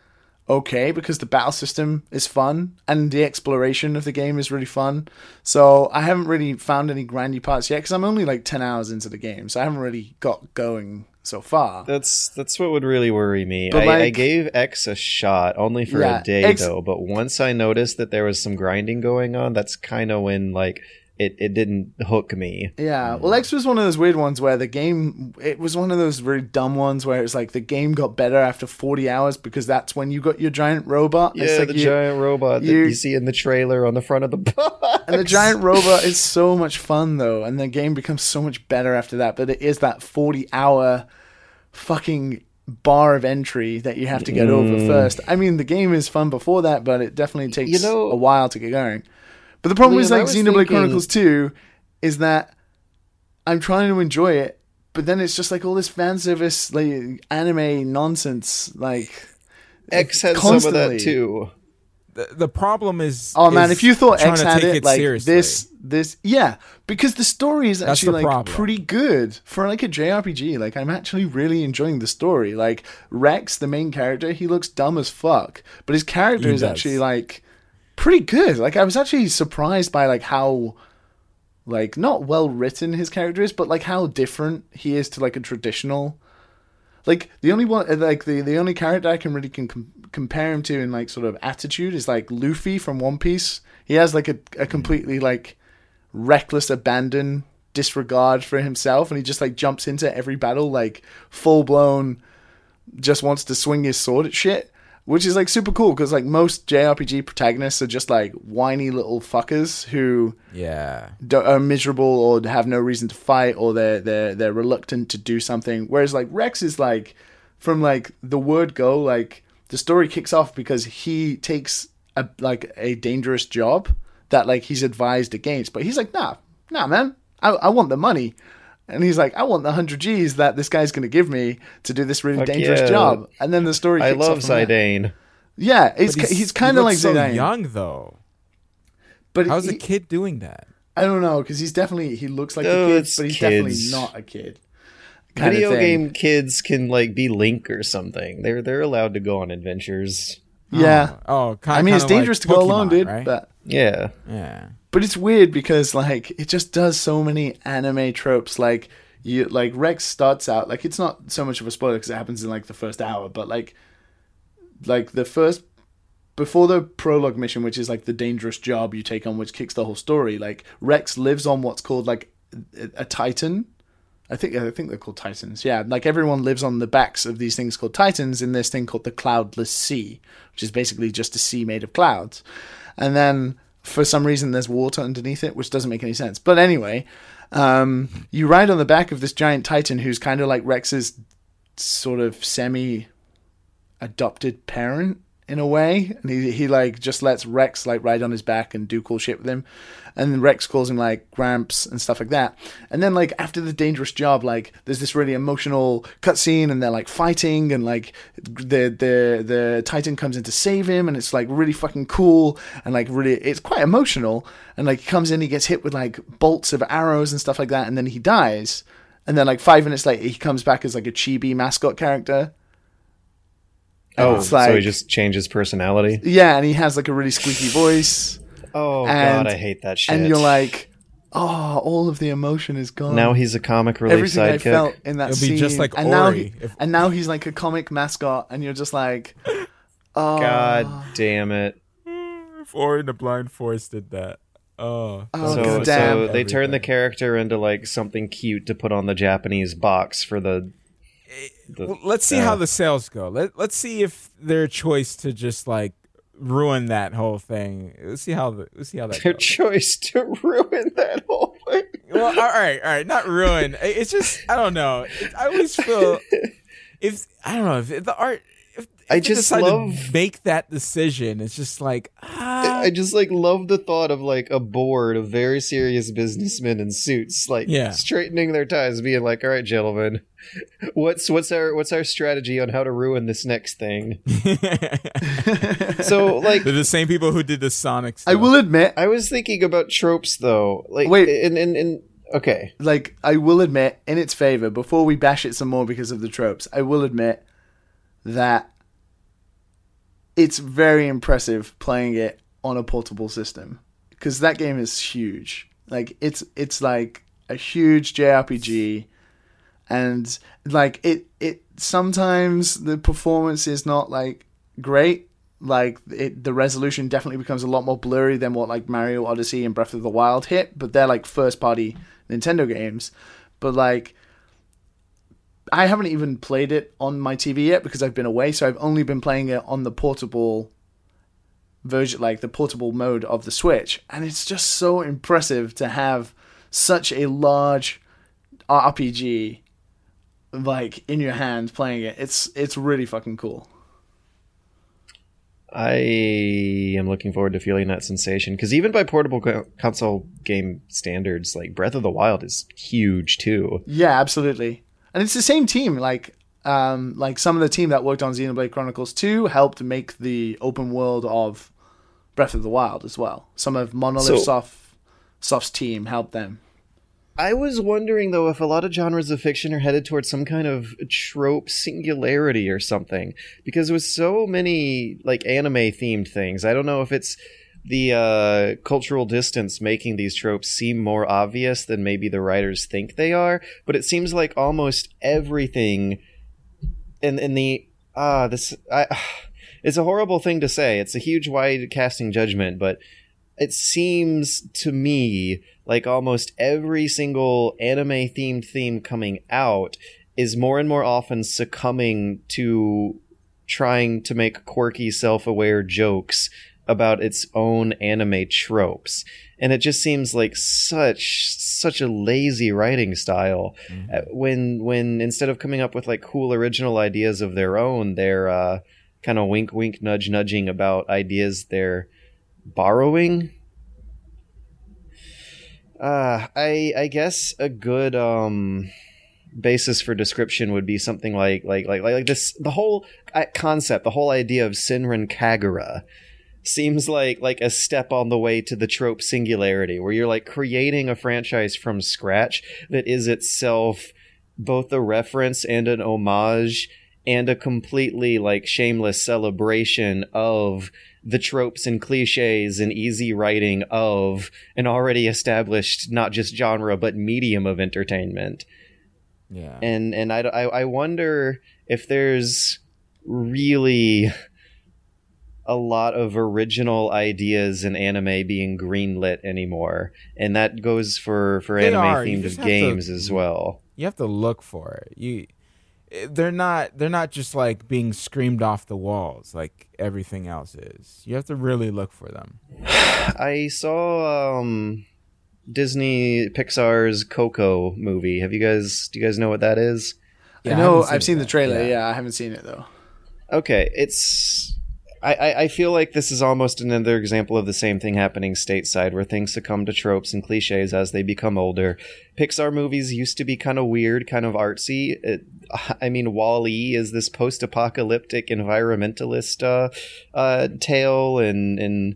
okay because the battle system is fun and the exploration of the game is really fun. So I haven't really found any grindy parts yet because I'm only like ten hours into the game, so I haven't really got going so far. That's that's what would really worry me. I, I gave X a shot only for Yeah, a day X- though, but once I noticed that there was some grinding going on, that's kind of when like it, it didn't hook me. Yeah, mm. well, X was one of those weird ones where the game. It was one of those very dumb ones where it's like the game got better after forty hours because that's when you got your giant robot. Yeah, like the you- giant robot that you- you see in the trailer on the front of the box. And the giant robot is so much fun though, and the game becomes so much better after that. But it is that forty-hour fucking bar of entry that you have to get over mm. first. I mean, the game is fun before that, but it definitely takes You know- a while to get going. But the problem Liam, is like Xenoblade thinking- Chronicles Two is that I'm trying to enjoy it, but then it's just like all this fan service, like anime nonsense, like. X had some of that too. The, the problem is. Oh man, if you thought X had take it, like seriously. this, this, yeah, because the story is actually like problem. pretty good for like a JRPG. Like I'm actually really enjoying the story. Like Rex, the main character, he looks dumb as fuck, but his character He is does. actually like pretty good. Like I was actually surprised by like how like not well written his character is, but like how different he is to like a traditional. Like the only one uh, like the, the only character i can really can com- compare him to in like sort of attitude is like luffy from one piece. He has like a, a mm. completely like reckless abandon disregard for himself and he just like jumps into every battle like full blown just wants to swing his sword at shit which is like super cool because like most jrpg protagonists are just like whiny little fuckers who yeah. are miserable or have no reason to fight or they're they're they're reluctant to do something. Whereas like rex is like from like the word go like the story kicks off because he takes a like a dangerous job that like he's advised against but he's like nah nah man. I, I want the money and he's like i want the 100 g's that this guy's going to give me to do this really Fuck dangerous yeah. job and then the story I love off from. Zidane. yeah it's But ki- he's, kind of like so Zidane. young though. but How's he, a kid doing that? I don't know because he's definitely he looks like Oh, a kid, but he's definitely not a kid. kind of Video thing. game kids can like be Link or something. They're they're allowed to go on adventures. Yeah, Oh, oh kind I mean it's dangerous to go alone, dude. Right? But Yeah. yeah. But it's weird because like it just does so many anime tropes. Like you like Rex starts out like it's not so much of a spoiler because it happens in like the first hour, but like like the first before the prologue mission, which is like the dangerous job you take on, which kicks the whole story. Like Rex lives on what's called like a, Titan. I think I think they're called Titans. Yeah, like everyone lives on the backs of these things called Titans in this thing called the Cloudless Sea, which is basically just a sea made of clouds. And then for some reason there's water underneath it, which doesn't make any sense. But anyway, um, you ride on the back of this giant Titan who's kind of like Rex's sort of semi adopted parent in a way and he, he like just lets rex like ride on his back and do cool shit with him. And then rex calls him like gramps and stuff like that. And then like after the dangerous job like there's this really emotional cutscene and they're like fighting and like the the the titan comes in to save him and it's like really fucking cool and like really it's quite emotional. And like he comes in he gets hit with like bolts of arrows and stuff like that and then he dies. And then like five minutes later he comes back as like a chibi mascot character Oh, it's so he like- just changes personality. yeah, and he has like a really squeaky voice, Oh And- god, I hate that shit. and you're like, oh, all of the emotion is gone. Now he's a comic relief everything I sidekick. felt in that It'll be scene. just like and now he, if- and now he's like a comic mascot, and you're just like, oh, God damn it. if Ori and the Blind Forest did that. Oh, Oh, so, God so damn. they turn the character into like something cute to put on the Japanese box for the. The Well, let's see uh, how the sales go. Let Let's see if their choice to just like ruin that whole thing. Let's see how the, let's see how that their goes. choice to ruin that whole thing. well, all right, all right, not ruin. It's just I don't know. I always feel if I don't know if the art. If, if I just love- to make that decision. It's just like ah, I just like love the thought of like a board of very serious businessmen in suits, like Yeah. straightening their ties, being like, "All right, gentlemen, what's what's our what's our strategy on how to ruin this next thing?" So like, they're the same people who did the Sonic. Stuff. I will admit, I was thinking about tropes though. Like, Wait. and and, and okay, like I will admit, in its favor, before we bash it some more because of the tropes, I will admit that it's very impressive playing it on a portable system because that game is huge. Like it's it's like a huge JRPG, and like it it sometimes the performance is not like great. Like it, the resolution definitely becomes a lot more blurry than what like Mario Odyssey and Breath of the Wild hit, but they're like first party Nintendo games. But like I haven't even played it on my TV yet because I've been away, so I've only been playing it on the portable version, like the portable mode of the Switch, and it's just so impressive to have such a large RPG like in your hand playing it. It's it's really fucking cool. I am looking forward to feeling that sensation because even by portable co- console game standards, like Breath of the Wild is huge too. Yeah, absolutely. And it's the same team. Like, um, like some of the team that worked on Xenoblade Chronicles 2 helped make the open world of Breath of the Wild as well. Some of Monolith So- Soft Soft's team helped them. I was wondering though if a lot of genres of fiction are headed towards some kind of trope singularity or something because with so many like anime themed things, I don't know if it's the uh, cultural distance making these tropes seem more obvious than maybe the writers think they are, but it seems like almost everything in in the ah this I it's a horrible thing to say. It's a huge wide casting judgment, but it seems to me like almost every single anime themed theme coming out is more and more often succumbing to trying to make quirky self-aware jokes about its own anime tropes. And it just seems like such such a lazy writing style. Uh, when when instead of coming up with like cool original ideas of their own they're uh, kind of wink wink nudge nudging about ideas they're borrowing? Uh i i guess a good um basis for description would be something like like like like, this the whole uh, concept the whole idea of Senran Kagura seems like like a step on the way to the trope singularity where you're like creating a franchise from scratch that is itself both a reference and an homage and a completely like shameless celebration of the tropes and cliches and easy writing of an already established not just genre but medium of entertainment Yeah. and and I, I, I wonder if there's really a lot of original ideas in anime being greenlit anymore and that goes for for They anime are. themed have to- games as well you have to look for it. You they're not they're not just like being screamed off the walls like everything else is. You have to really look for them. i saw um disney pixar's coco movie have you guys do you guys know what that is Yeah, I know haven't I've seen it the yet. trailer. Yeah. I haven't seen it though. Okay, it's. I, I, feel like this is almost another example of the same thing happening stateside, where things succumb to tropes and cliches as they become older. Pixar movies used to be kind of weird, kind of artsy. It, I mean, Wall-E is this post-apocalyptic environmentalist uh, uh, tale, and and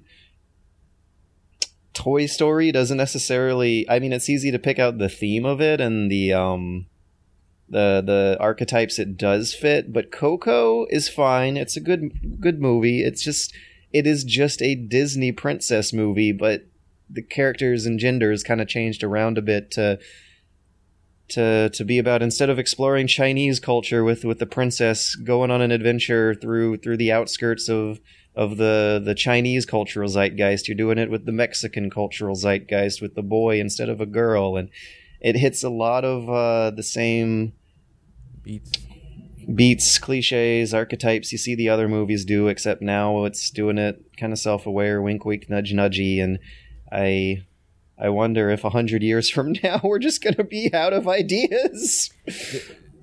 Toy Story doesn't necessarily. I mean, it's easy to pick out the theme of it and the um the the archetypes it does fit but coco is fine. It's a good good movie. It's just it is just a disney princess movie but the characters and genders kind of changed around a bit to to to be about instead of exploring Chinese culture with with the princess going on an adventure through through the outskirts of of the the Chinese cultural zeitgeist, you're doing it with the Mexican cultural zeitgeist with the boy instead of a girl, and it hits a lot of uh, the same Beats. beats, cliches, archetypes you see the other movies do, except now it's doing it kind of self-aware, wink, wink, nudge, nudgy, and I, I wonder if a hundred years from now we're just gonna be out of ideas.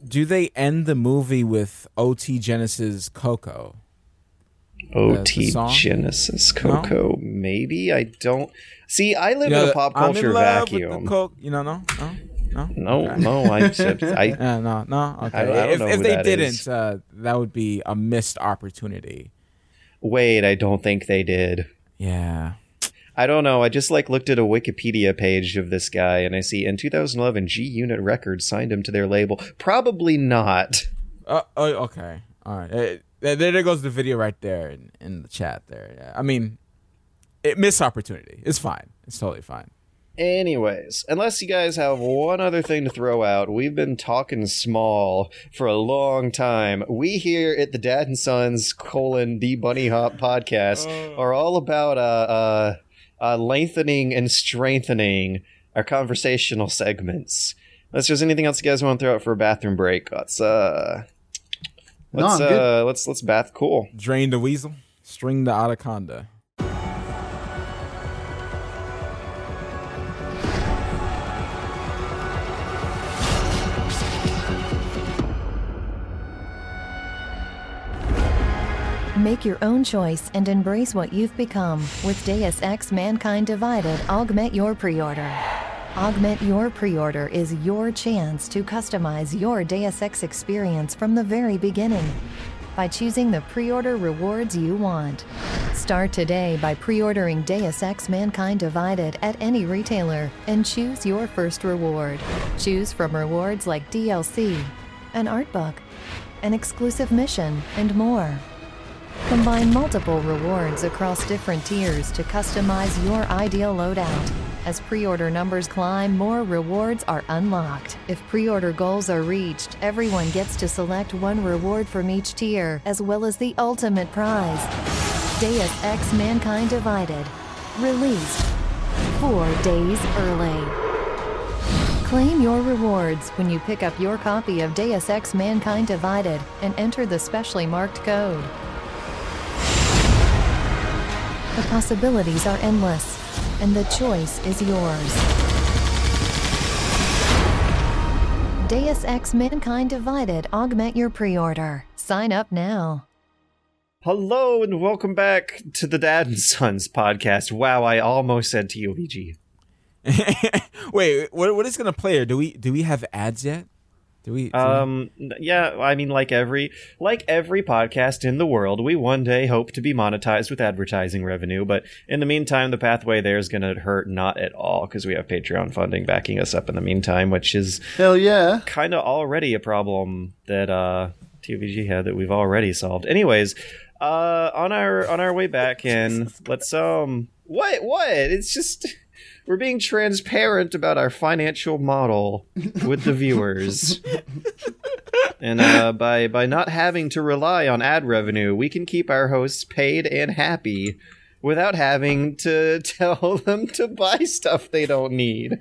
Do they end the movie with OT Genesis Coco? OT? Genesis Coco, maybe I don't see. I live in a pop I'm culture the vacuum. Coke. You know, no, no, no, no, Okay. no, I, I, Yeah, no, no. Okay. I I if if they didn't, uh, that would be a missed opportunity. wait, I don't think they did. Yeah. I don't know. I just like looked at a Wikipedia page of this guy, and I see in 2011 G Unit Records signed him to their label. Probably not. Uh, oh, okay. All right. Uh, there, there goes the video right there in, in the chat. There. Yeah. I mean, it missed opportunity. It's fine. It's totally fine. Anyways, unless you guys have one other thing to throw out, we've been talking small for a long time. We here at the Dad and Sons colon the Bunny Hop podcast are all about uh, uh, uh, lengthening and strengthening our conversational segments. Unless there's anything else you guys want to throw out for a bathroom break, let's uh, No, let's I'm good. uh, let's let's bath cool. Drain the weasel. String the anaconda. Make your own choice and embrace what you've become with Deus Ex Mankind Divided Augment Your Pre-Order. Augment Your Pre-Order is your chance to customize your Deus Ex experience from the very beginning by choosing the pre-order rewards you want. Start today by pre-ordering Deus Ex Mankind Divided at any retailer and choose your first reward. Choose from rewards like DLC, an art book, an exclusive mission, and more. Combine multiple rewards across different tiers to customize your ideal loadout. As pre order numbers climb, more rewards are unlocked. If pre order goals are reached, everyone gets to select one reward from each tier, as well as the ultimate prize Deus Ex Mankind Divided. Released four days early. Claim your rewards when you pick up your copy of Deus Ex Mankind Divided and enter the specially marked code. The possibilities are endless, and the choice is yours. Deus Ex Mankind Divided augment your pre order. Sign up now. Hello and welcome back to the Dad and Sons podcast. Wow, I almost said to you, VG. Wait, what what is gonna play here? Do we do we have ads yet? Do we? do we- Um, n- yeah, I mean, like every like every podcast in the world, we one day hope to be monetized with advertising revenue. But in the meantime, the pathway there is going to hurt not at all because we have Patreon funding backing us up in the meantime, which is Hell yeah. kind of already a problem that uh, TVG had that we've already solved. Anyways, uh, on our on our way back in, let's um, what what? It's just we're being transparent about our financial model with the viewers. And uh, by by not having to rely on ad revenue, we can keep our hosts paid and happy without having to tell them to buy stuff they don't need.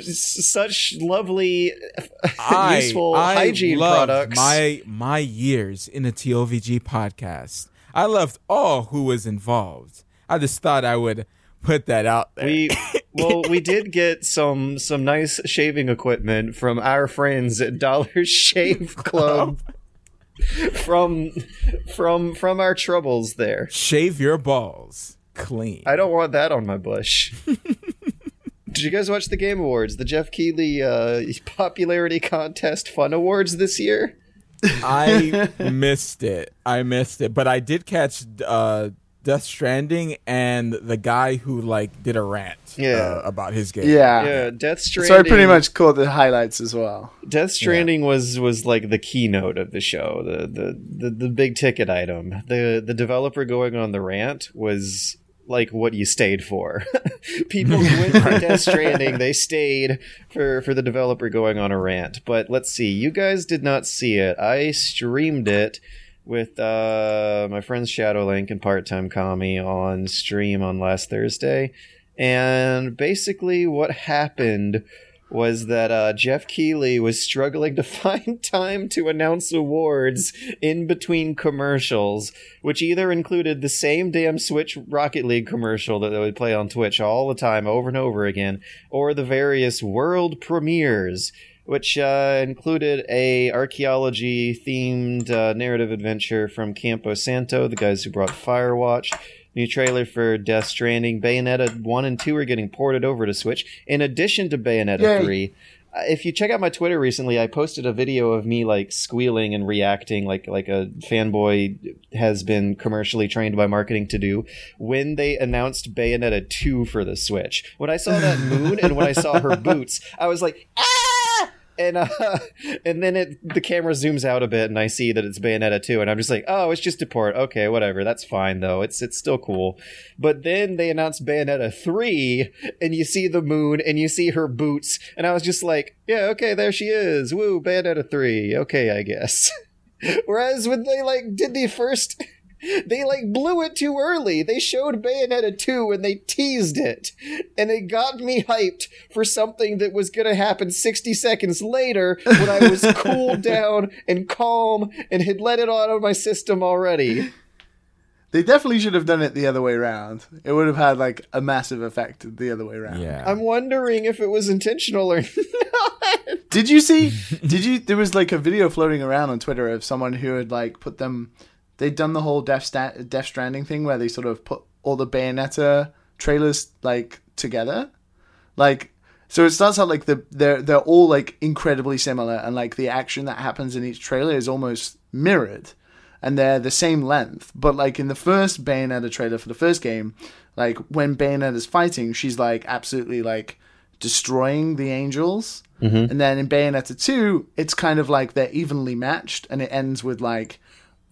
Such lovely, I, useful I hygiene products. My my years in the TOVG podcast. I loved all who was involved. I just thought I would put that out there. we well, we did get some some nice shaving equipment from our friends at Dollar Shave Club. from from from our troubles there. Shave your balls clean. I don't want that on my bush. Did you guys watch the Game Awards, the Geoff Keighley uh, popularity contest fun awards this year? I missed it. I missed it, but I did catch uh, Death Stranding and the guy who like did a rant Yeah. uh, about his game. Yeah. Yeah, Death Stranding. So I pretty much caught the highlights as well. Death Stranding was was like the keynote of the show, the, the the the big ticket item. The the developer going on the rant was like what you stayed for. People who went for Death Stranding, they stayed for for the developer going on a rant. But let's see, you guys did not see it. I streamed it with uh, my friends Shadowlink and Part Time Kami on stream on last Thursday, and basically what happened was that uh, Geoff Keighley was struggling to find time to announce awards in between commercials, which either included the same damn Switch Rocket League commercial that they would play on Twitch all the time, over and over again, or the various world premieres. Which uh, included a archaeology themed uh, narrative adventure from Campo Santo, the guys who brought Firewatch, New trailer for Death Stranding. Bayonetta 1 and 2 are getting ported over to Switch, in addition to Bayonetta Yay. 3. Uh, If you check out my Twitter recently, I posted a video of me like squealing and reacting like like a fanboy has been commercially trained by marketing to do when they announced Bayonetta 2 for the Switch. When I saw that moon and when I saw her boots, I was like, ah! And uh, and then it the camera zooms out a bit and I see that it's Bayonetta 2 and I'm just like, "Oh, it's just a port. Okay, whatever. That's fine though. It's it's still cool." But then they announced Bayonetta 3 and you see the moon and you see her boots and I was just like, "Yeah, okay, there she is. Woo, Bayonetta 3. Okay, I guess." Whereas when they like did the first they like blew it too early. They showed Bayonetta 2 and they teased it. And it got me hyped for something that was going to happen 60 seconds later when I was cooled down and calm and had let it out of my system already. They definitely should have done it the other way around. It would have had like a massive effect the other way around. Yeah. I'm wondering if it was intentional or not. Did you see? did you? There was like a video floating around on Twitter of someone who had like put them. They'd done the whole Death, Sta- Death Stranding thing where they sort of put all the Bayonetta trailers like together, like. So it starts out like the they're they're all like incredibly similar, and like the action that happens in each trailer is almost mirrored, and they're the same length. But like in the first Bayonetta trailer for the first game, like when Bayonetta's fighting, she's like absolutely like destroying the angels. Mm-hmm. And then in Bayonetta 2, it's kind of like they're evenly matched and it ends with like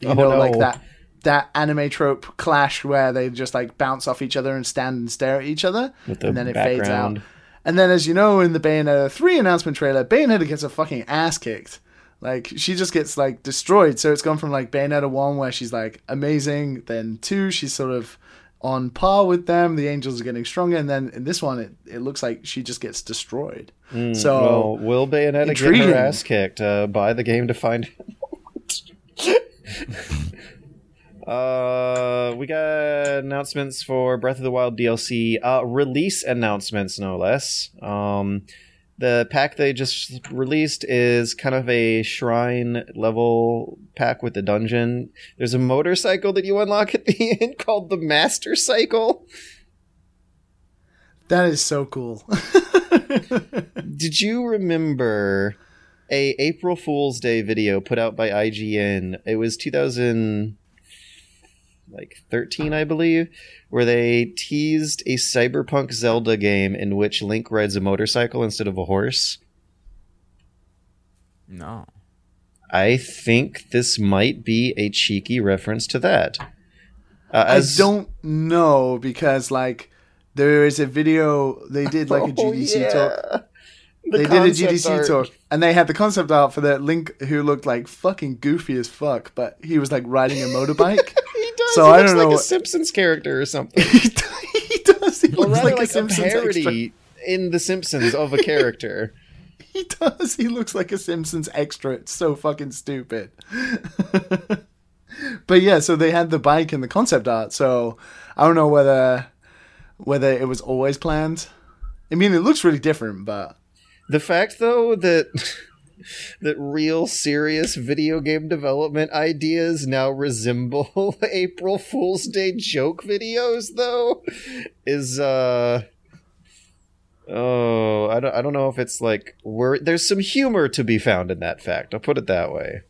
you Oh, know like that that anime trope clash where they just like bounce off each other and stand and stare at each other the and then it fades out. And then as you know in the Bayonetta 3 announcement trailer, Bayonetta gets a fucking ass kicked. Like she just gets like destroyed. So it's gone from like Bayonetta 1 where she's like amazing, then 2 she's sort of on par with them. The angels are getting stronger and then in this one it, it looks like she just gets destroyed. so Hmm, Well, will Bayonetta get Intriguing. her ass kicked? Uh, buy the game to find Uh, we got announcements for Breath of the Wild DLC, uh, release announcements, no less. Um, the pack they just released is kind of a shrine level pack with a dungeon. There's a motorcycle that you unlock at the end called the Master Cycle. that is so cool. Did you remember a April Fool's Day video put out by IGN? It was 2000 like 13 I believe, where they teased a cyberpunk Zelda game in which Link rides a motorcycle instead of a horse. No. I think this might be a cheeky reference to that. Uh, I don't know because like there is a video they did like a Oh, GDC yeah. talk. The they did a GDC art. talk and they had the concept art for that Link who looked like fucking goofy as fuck, but he was like riding a motorbike. He does. So he I looks don't like know a Simpsons character or something. he, does. He Or looks like, like, a a Simpsons extra. parody in The Simpsons of a character. He does. He looks like a Simpsons extra. It's so fucking stupid. but yeah, so they had the bike and the concept art. So I don't know whether whether it was always planned. I mean, it looks really different, but The fact, though, that that real serious video game development ideas now resemble April Fool's Day joke videos, though, is uh oh, I don't I don't know if it's like where there's some humor to be found in that fact. I'll put it that way.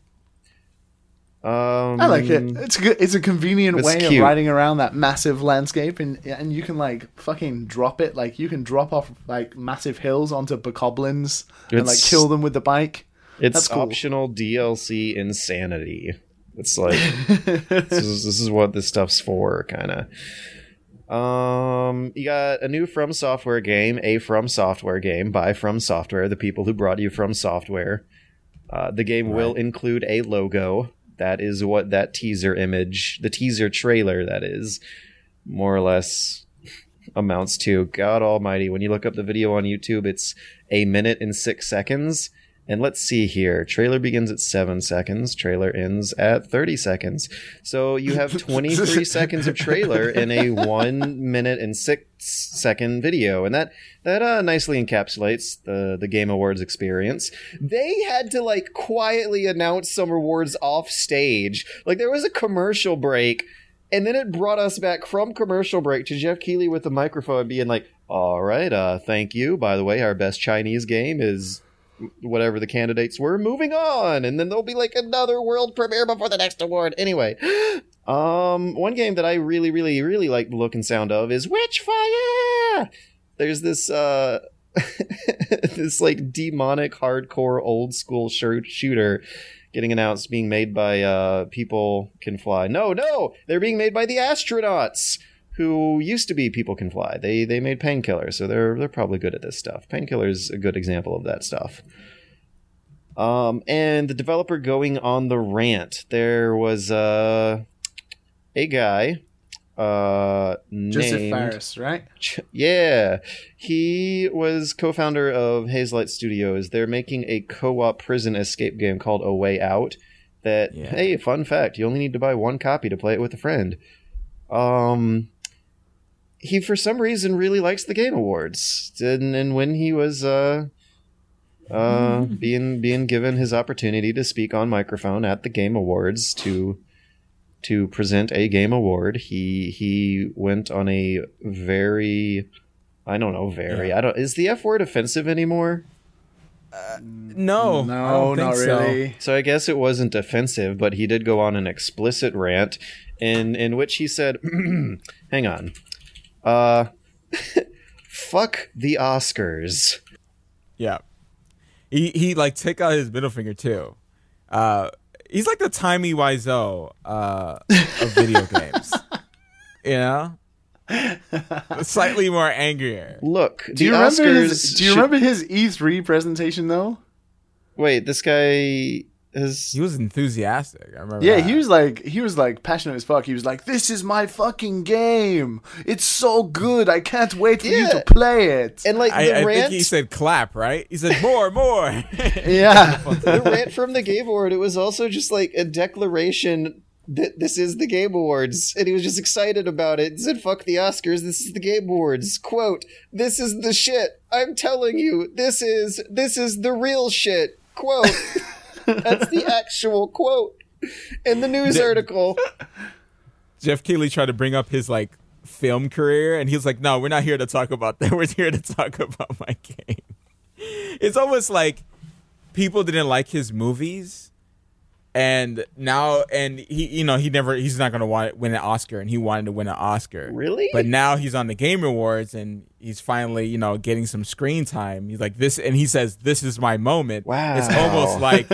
Um, I like it. It's a good, it's a convenient It's way cute. of riding around that massive landscape, and and you can like fucking drop it. Like you can drop off like massive hills onto bokoblins and like kill them with the bike. It's That's cool. optional DLC insanity. It's like this, is, this is what this stuff's for, kind of. Um, you got a new From Software game, a From Software game by From Software, the people who brought you From Software. Uh, the game will include a logo. That is what that teaser image, the teaser trailer, that is, more or less amounts to. God Almighty! When you look up the video on YouTube, it's a minute and six seconds. And let's see here. Trailer begins at seven seconds. Trailer ends at 30 seconds. So you have 23 seconds of trailer in a one minute and six second video. And that, that uh, nicely encapsulates the, the Game Awards experience. They had to like quietly announce some awards off stage. Like there was a commercial break. And then it brought us back from commercial break to Geoff Keighley with the microphone being like, all right, uh, thank you. By the way, our best Chinese game is whatever the candidates were. Moving on, and then there'll be like another world premiere before the next award. Anyway, um, one game that I really, really, really like the look and sound of is Witchfire. There's this uh, this like demonic, hardcore, old school shooter. Getting announced, being made by uh, People Can Fly. No, no, they're being made by the astronauts who used to be People Can Fly. They they made Painkiller, so they're they're probably good at this stuff. Painkiller's a good example of that stuff. Um, and the developer going on the rant. There was uh, a guy uh, Josef named Fares, right? Ch- Yeah, he was co-founder of Hazelight Studios. They're making a co-op prison escape game called A Way Out. That Yeah. hey, fun fact, you only need to buy one copy to play it with a friend. Um, he for some reason really likes the Game Awards, and, and when he was uh uh being being given his opportunity to speak on microphone at the Game Awards to to present a game award. He he went on a very I don't know, very. I don't is the F word offensive anymore? No, I no, don't not so. really. So I guess it wasn't offensive, but he did go on an explicit rant in in which he said, "Hang on. Uh fuck the Oscars." Yeah. He he like took out his middle finger too. Uh he's like the Tommy Wiseau uh of video games. You know? Slightly more angrier. Look, Do the you remember his? Do you should- remember his E3 presentation though? Wait, this guy is He was enthusiastic. I remember. Yeah, that. he was like he was like passionate as fuck. He was like, "This is my fucking game. It's so good. I can't wait for you to play it." and like I, the I rant think he said clap, right? He said more, more. yeah, the rant from the Game Award, it was also just like a declaration that this is the Game Awards, and he was just excited about it. He said, "Fuck the Oscars, this is the Game Awards." Quote: "This is the shit. I'm telling you, this is this is the real shit." Quote. That's the actual quote in the news article. Geoff Keighley tried to bring up his like film career, and he was like, "No, we're not here to talk about that. We're here to talk about my game." It's almost like people didn't like his movies, and now, and he, you know, he never, he's not gonna want win an Oscar, and he wanted to win an Oscar. Really? But now he's on the Game Awards, and he's finally, you know, getting some screen time. He's like this, and he says, "This is my moment." Wow. It's almost like,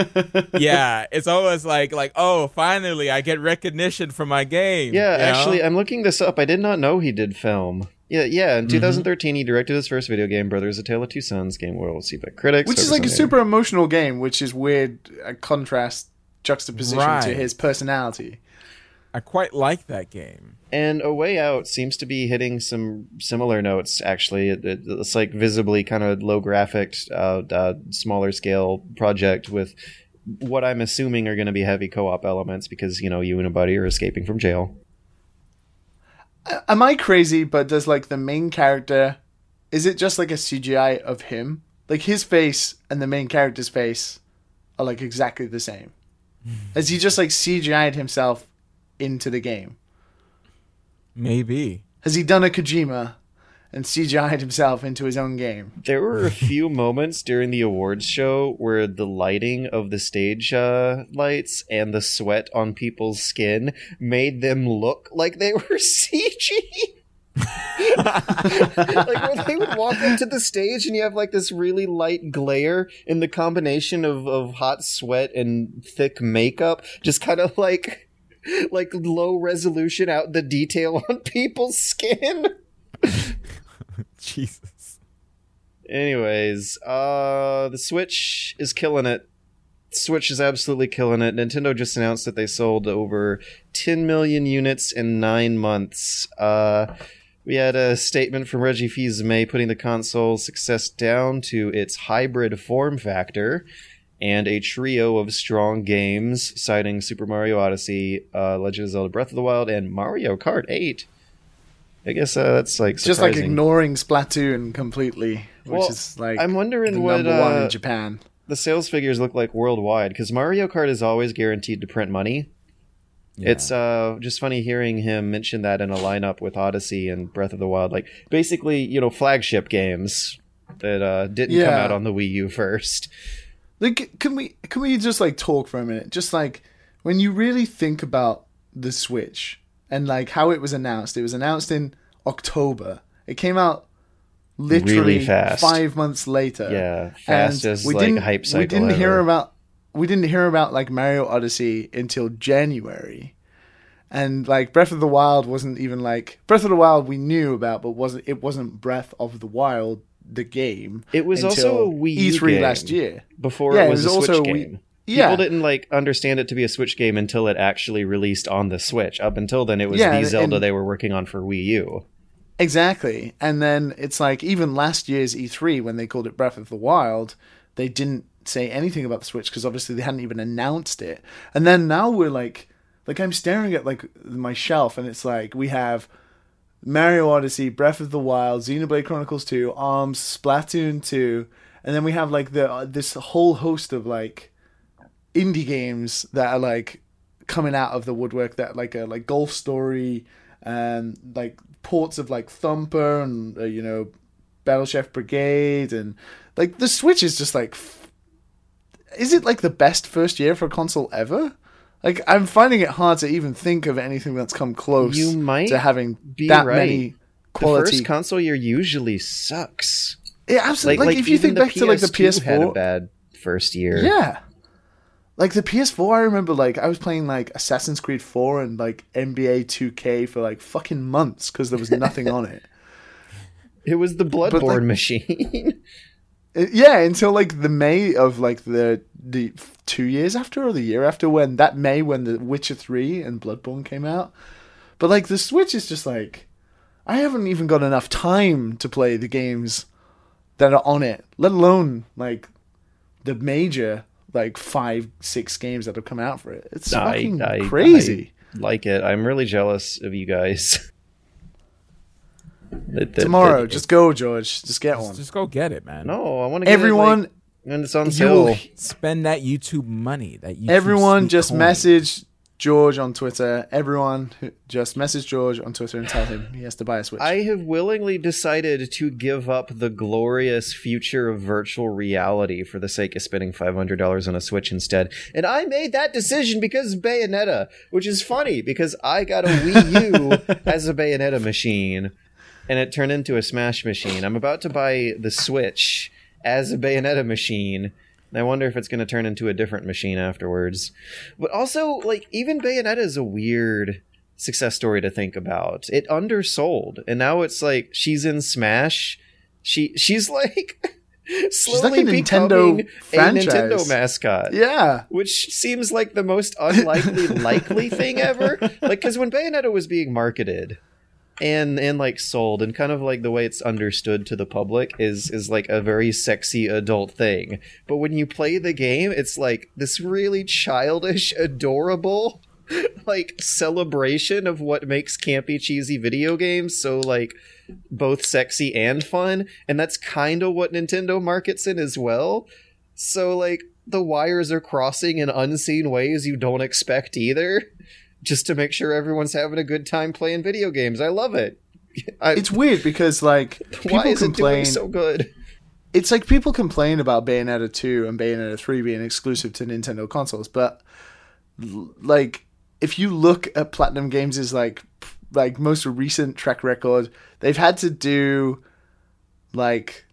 yeah, it's almost like, like, oh, finally, I get recognition for my game. Yeah, you know? actually, I'm looking this up. I did not know he did film. Yeah, yeah. Mm-hmm. In 2013, he directed his first video game, Brothers: A Tale of Two Sons. Game well received by critics, which is like a super emotional game, which is weird uh, contrast juxtaposition to his personality. I quite like that game. And A Way Out seems to be hitting some similar notes. Actually, it, it- it's like visibly kind of low graphic, uh, uh, smaller scale project with what I'm assuming are going to be heavy co-op elements because you know you and a buddy are escaping from jail. Am I crazy? But does like the main character? Is it just like a CGI of him? Like his face and the main character's face are like exactly the same. Has he just like CGI'd himself into the game? Maybe. Has he done a Kojima and CGI'd himself into his own game? There were a few moments during the awards show where the lighting of the stage uh, lights and the sweat on people's skin made them look like they were CG. like when they would walk into the stage and you have like this really light glare and the combination of, of hot sweat and thick makeup just kind of like like low resolution out the detail on people's skin. Jesus. Anyways, uh the Switch is killing it. Switch is absolutely killing it. Nintendo just announced that they sold over 10 million units in 9 months. Uh we had a statement from Reggie Fils-Aimé putting the console's success down to its hybrid form factor and a trio of strong games, citing Super Mario Odyssey, uh, Legend of Zelda: Breath of the Wild, and Mario Kart 8. I guess uh, that's like Just like ignoring Splatoon completely, which Well, is like I'm wondering what number one uh, in Japan. the sales figures look like worldwide because Mario Kart is always guaranteed to print money. Yeah. It's uh, just funny hearing him mention that in a lineup with Odyssey and Breath of the Wild, like basically you know flagship games that uh, didn't come out on the Wii U first. Like, can we can we just like talk for a minute? Just like when you really think about the Switch and like how it was announced. It was announced in October. It came out literally Really five months later. Yeah, fast And as we like didn't, hype cycle. We didn't hear about we didn't hear about like Mario Odyssey until January. And like Breath of the Wild wasn't even like Breath of the Wild we knew about, but wasn't it wasn't Breath of the Wild the game. It was until also a Wii E3 last year. before Yeah, it it was, was a also Switch a Wii- game. Yeah. People didn't like understand it to be a Switch game until it actually released on the Switch. Up until then, it was Yeah, the and- Zelda and- they were working on for Wii U. Exactly. And then it's like even last year's E3 when they called it Breath of the Wild, they didn't say anything about the Switch because obviously they hadn't even announced it. And then now we're like like I'm staring at like my shelf and it's like we have Mario Odyssey, Breath of the Wild, Xenoblade Chronicles 2, ARMS, Splatoon 2, and then we have like the uh, this whole host of like indie games that are like coming out of the woodwork that like a like Golf Story and like ports of like Thumper and uh, you know Battle Chef Brigade and like the Switch is just like is it like the best first year for a console ever? Like I'm finding it hard to even think of anything that's come close You might to having be that right. many The first console year usually sucks. yeah, absolutely. Like, if you think back to like the PS4 had a bad first year. Yeah. Like the PS4, I remember like I was playing like Assassin's Creed 4 and like NBA 2K for like fucking months because there was nothing on it. It was the Bloodborne like- machine. Yeah, until like the May of like the the two years after or the year after when that May when the Witcher 3 and Bloodborne came out. But like the Switch is just like I haven't even got enough time to play the games that are on it, let alone like the major like five six games that have come out for it. It's I- fucking I- crazy. I like it. I'm really jealous of you guys. That- that- Tomorrow, that- just go, George. Just get Just, one. just go get it, man. no, I want to get Everyone, It, like, and it's on you sale. will Spend that YouTube money. That YouTube Everyone just coin. message George on Twitter. Everyone just message George on Twitter and tell him he has to buy a Switch. I have willingly decided to give up the glorious future of virtual reality for the sake of spending $500 on a Switch instead. And I made that decision because of Bayonetta, which is funny because I got a Wii U as a Bayonetta machine and it turned into a Smash machine. I'm about to buy the Switch as a Bayonetta machine. And I wonder if it's going to turn into a different machine afterwards. But also, like, even Bayonetta is a weird success story to think about. It undersold, and now it's like she's in Smash. She she's like slowly like a becoming Nintendo a. Nintendo mascot. yeah. Which seems like the most unlikely likely thing ever. Like, because when Bayonetta was being marketed and and like sold, and kind of like the way it's understood to the public is is like a very sexy adult thing. But when you play the game, it's like this really childish, adorable like celebration of what makes campy cheesy video games so like both sexy and fun. And that's kind of what nintendo markets in as well. So like the wires are crossing in unseen ways you don't expect either just to make sure everyone's having a good time playing video games. I love it. I, It's weird because like people why is it complain. doing so good? It's like people complain about Bayonetta 2 and Bayonetta 3 being exclusive to Nintendo consoles, but like if you look at Platinum Games' like like most recent track record, they've had to do like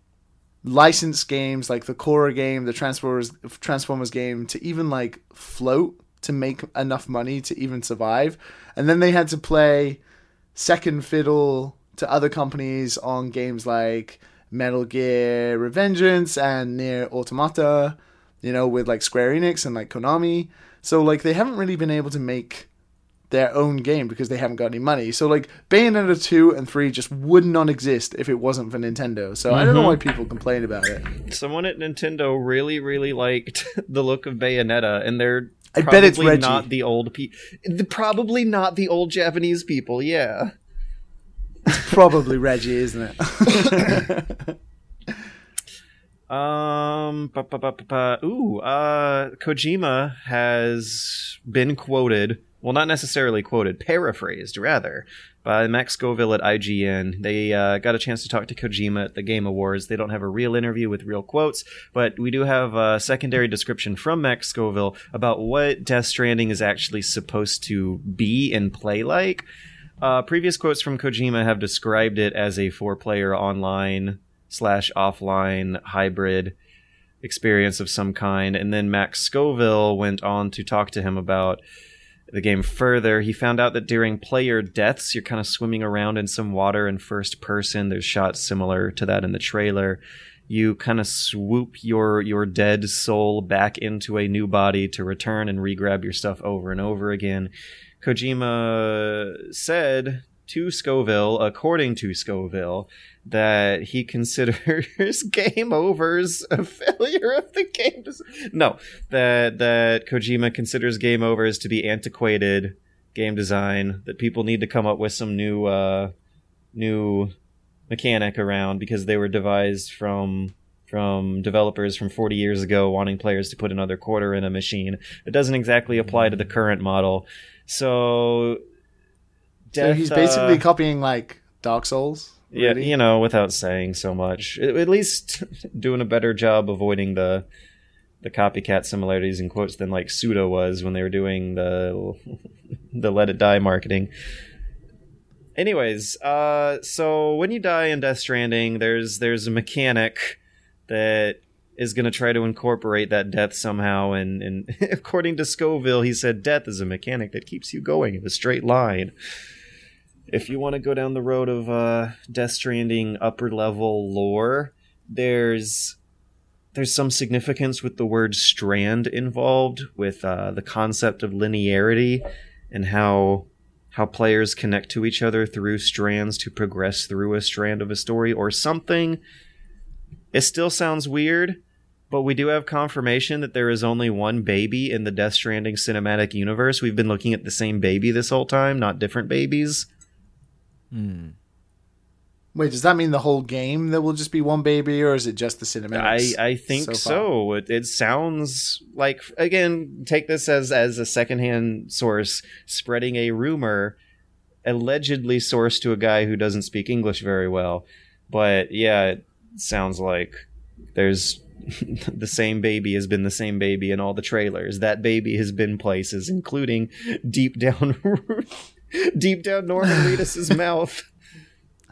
licensed games like the Korra game, the Transformers Transformers game to even like float to make enough money to even survive, and then they had to play second fiddle to other companies on games like Metal Gear Revengeance and Nier Automata, you know, with like Square Enix and like Konami. So like they haven't really been able to make their own game because they haven't got any money. So like Bayonetta 2 and 3 just would not exist if it wasn't for Nintendo. So I don't know mm-hmm. why people complain about it. Someone at Nintendo really, really liked the look of Bayonetta, and they're I probably bet it's Reggie. not the old people. Probably not the old Japanese people. Yeah. it's Probably Reggie, isn't it? Um. ba- ba- ba- Ooh. Uh. Kojima has been quoted. Well, not necessarily quoted. Paraphrased, rather, by Max Scoville at IGN. They uh, got a chance to talk to Kojima at the Game Awards. They don't have a real interview with real quotes, but we do have a secondary description from Max Scoville about what Death Stranding is actually supposed to be and play like. Uh, previous quotes from Kojima have described it as a four-player online slash offline hybrid experience of some kind. And then Max Scoville went on to talk to him about the game further. He found out that during player deaths, you're kind of swimming around in some water in first person. There's shots similar to that in the trailer. You kind of swoop your your dead soul back into a new body to return and re-grab your stuff over and over again. Kojima said to Scoville, according to Scoville, that he considers game overs a failure of the game. No, that that Kojima considers game overs to be antiquated game design. That people need to come up with some new uh, new mechanic around because they were devised from from developers from 40 years ago wanting players to put another quarter in a machine. It doesn't exactly apply to the current model. So, so he's basically uh, copying like Dark Souls. yeah, really? you know, without saying so much, at at least doing a better job avoiding the the copycat similarities in quotes than like Suda was when they were doing the the Let It Die marketing. Anyways, uh, so when you die in Death Stranding, there's there's a mechanic that is going to try to incorporate that death somehow. And, and according to Scoville, he said death is a mechanic that keeps you going in a straight line if you want to go down the road of uh, Death Stranding upper level lore, there's there's some significance with the word strand involved with uh, the concept of linearity and how how players connect to each other through strands to progress through a strand of a story or something. It still sounds weird, but we do have confirmation that there is only one baby in the Death Stranding cinematic universe. We've been looking at the same baby this whole time, not different babies. Hmm. Wait, does that mean the whole game there will just be one baby, or is it just the I, cinematics? I think so so. It, it sounds like again, take this as as a secondhand source spreading a rumor allegedly sourced to a guy who doesn't speak English very well. But yeah, it sounds like there's the same baby has been the same baby in all the trailers. That baby has been places, including deep down deep down Norman Reedus's mouth.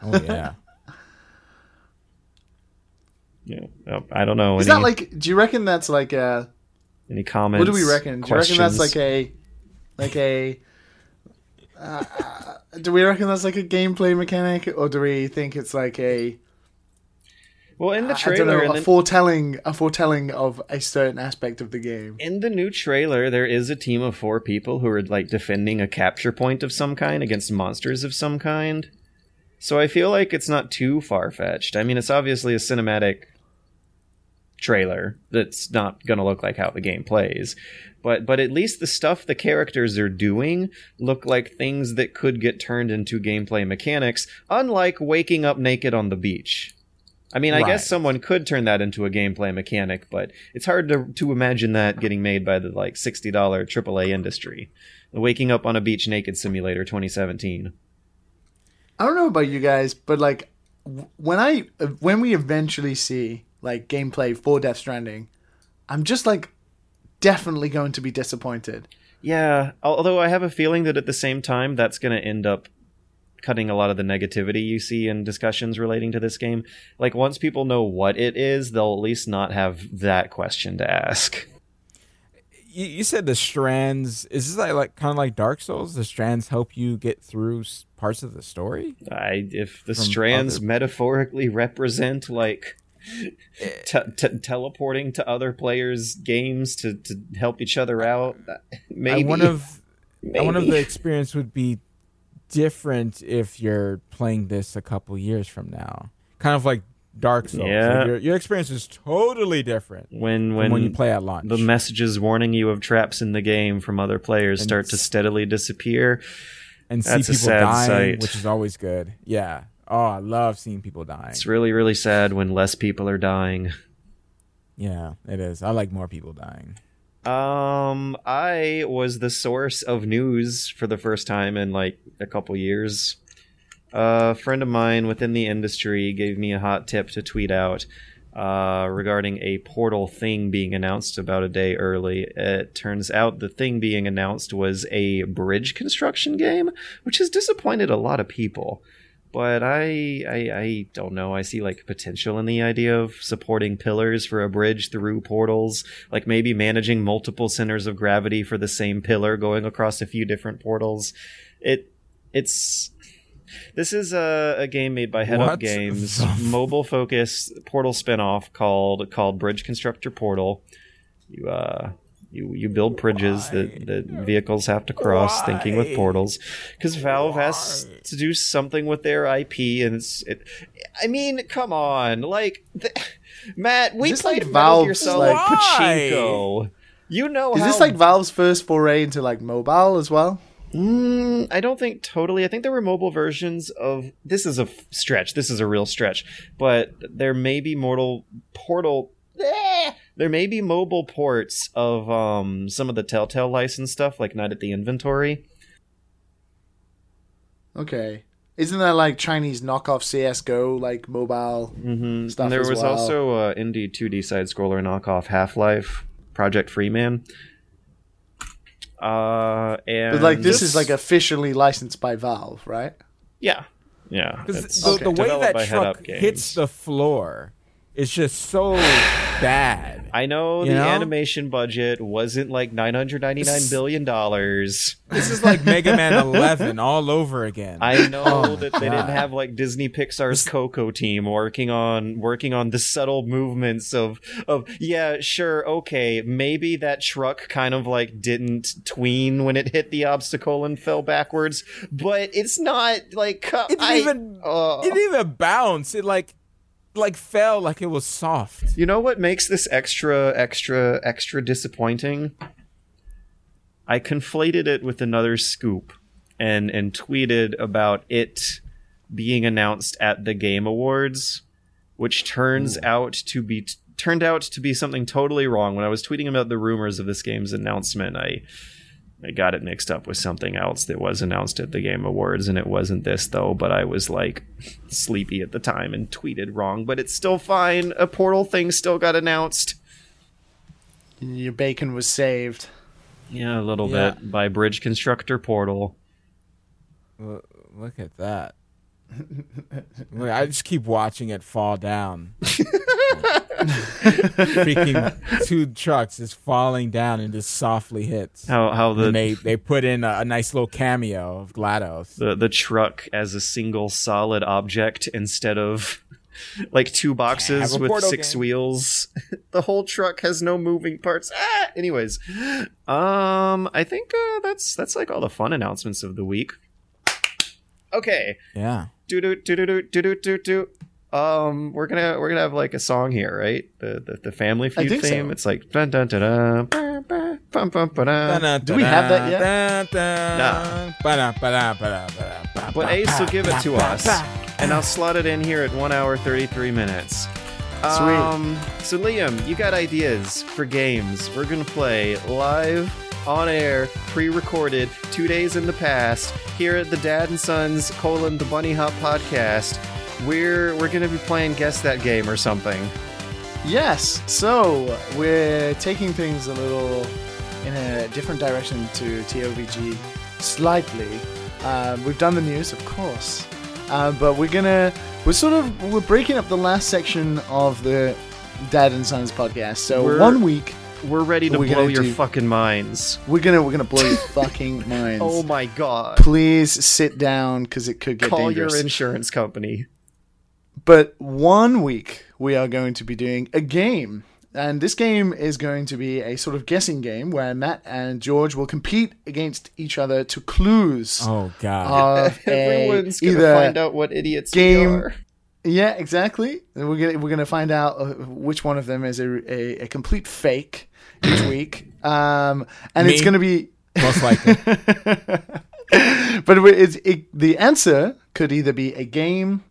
Oh yeah. Yeah, oh, I don't know. Is any, that like? Do you reckon that's like a? any comments? What do we reckon? Do you reckon that's like a, like a? Uh, uh, do we reckon that's like a gameplay mechanic, or do we think it's like a? Well in the trailer know, a foretelling, a foretelling of a certain aspect of the game. in the new trailer there is a team of four people who are like defending a capture point of some kind against monsters of some kind. So i feel like it's not too far-fetched. I mean it's obviously a cinematic trailer that's not going to look like how the game plays. But but at least the stuff the characters are doing look like things that could get turned into gameplay mechanics unlike waking up naked on the beach I mean, I Right. guess someone could turn that into a gameplay mechanic, but it's hard to to imagine that getting made by the like sixty dollar AAA industry. Waking up on a beach naked simulator 2017. I don't know about you guys, but like when I when we eventually see like gameplay for Death Stranding, I'm just like definitely going to be disappointed. Yeah, although I have a feeling that at the same time that's going to end up cutting a lot of the negativity you see in discussions relating to this game. Like once people know what it is, they'll at least not have that question to ask. you, you said the strands. Is this like, like kind of like Dark Souls? The strands help you get through parts of the story. I, if the From strands other- metaphorically represent like Eh. te- te- teleporting to other players' games to, to help each other out, maybe. I wonder if I wonder if the experience would be different if you're playing this a couple years from now. Kind of like Dark Souls. Like, Yeah. your, your experience is totally different when when when you play at launch. the messages warning you of traps in the game from other players And start to steadily disappear. and see that's a people sad dying, sight. which is always good. Yeah. Oh, I love seeing people dying. It's really really sad when less people are dying. Yeah, it is. I like more people dying. Um, I was the source of news for the first time in like a couple years. a friend of mine within the industry gave me a hot tip to tweet out uh, regarding a portal thing being announced about a day early. It turns out the thing being announced was a bridge construction game, which has disappointed a lot of people. But I, I, I don't know. I see like potential in the idea of supporting pillars for a bridge through portals, like maybe managing multiple centers of gravity for the same pillar going across a few different portals. It, it's this is a, a game made by Head Up Games, mobile focused Portal spinoff called called Bridge Constructor Portal. You uh you you build bridges that, that vehicles have to cross, thinking with portals, because Valve has to do something with their IP, and it's it. I mean, come on, like the, Matt, we played like Metal Gear Valve's, like- Pachinko. You know Is how this like Valve's first foray into like mobile as well? Mm, I don't think totally. I think there were mobile versions of. This is a f- stretch. This is a real stretch. But there may be mortal portal. Eh, there may be mobile ports of um some of the Telltale license stuff, like Night at the Inventory. Okay. Isn't that like Chinese knockoff CS:GO like mobile? Mm-hmm. Stuff there as was well. also uh, indie 2D side scroller knockoff Half Life Project Freeman. Uh, and But like this is like officially licensed by Valve, right? yeah, yeah. Because It's the, the way developed that truck hits the floor is just so bad. I know You the know? animation budget wasn't like nine hundred ninety nine This- billion dollars. This is like Mega Man 11 all over again. I know Oh, that they didn't have like Disney Pixar's Coco team working on working on the subtle movements of of yeah, sure, okay, maybe that truck kind of like didn't tween when it hit the obstacle and fell backwards, but it's not like It I- even uh, it didn't even bounce. It like like fell like it was soft. You know what makes this extra, extra, extra disappointing? I conflated it with another scoop and and tweeted about it being announced at the Game Awards, which turns out to be turned out to be something totally wrong. When I was tweeting about the rumors of this game's announcement, I I got it mixed up with something else that was announced at the Game Awards, and it wasn't this though. But I was like sleepy at the time and tweeted wrong, but it's still fine. A portal thing still got announced. Your bacon was saved. Yeah, a little Yeah. bit by Bridge Constructor Portal. Look, look at that. Look, I just keep watching it fall down. Freaking two trucks is falling down and just softly hits. How how the and they they put in a, a nice little cameo of GLaDOS. the the truck as a single solid object instead of like two boxes Have a with six game. wheels. the whole truck has no moving parts. Ah! Anyways, um, I think uh, that's that's like all the fun announcements of the week. Okay. Yeah. Do do do do do do do do. Um, we're gonna we're gonna have like a song here, right? The the, the Family Feud theme. So. It's like dun dun dun dun. Bum, bum, ba-da. Do we have that yet? No. Nah. But Ace will give it to us, and I'll slot it in here at one hour thirty three minutes. Sweet. Um, so Liam, you got ideas for games we're gonna play live on air, pre-recorded, two days in the past, here at the Dad and Sons colon the Bunny Hop podcast. We're we're gonna be playing guess that game or something. Yes. So we're taking things a little in a different direction to TOVG slightly. Um, we've done the news, of course, uh, but we're gonna we're sort of we're breaking up the last section of the Dad and Sons podcast. So We're- one week We're ready to We're blow your do- fucking minds. We're gonna we're gonna blow your fucking minds. Oh my god. Please sit down because it could get Call dangerous. your insurance company. But one week we are going to be doing a game. And this game is going to be a sort of guessing game where Matt and George will compete against each other to clues Oh God. of a, Everyone's gonna find out what idiots game- we are. Yeah, exactly. And we're gonna we're gonna find out uh, which one of them is a, a, a complete fake each week. Um, and it's gonna be Most likely. but it's it, the answer could either be a game,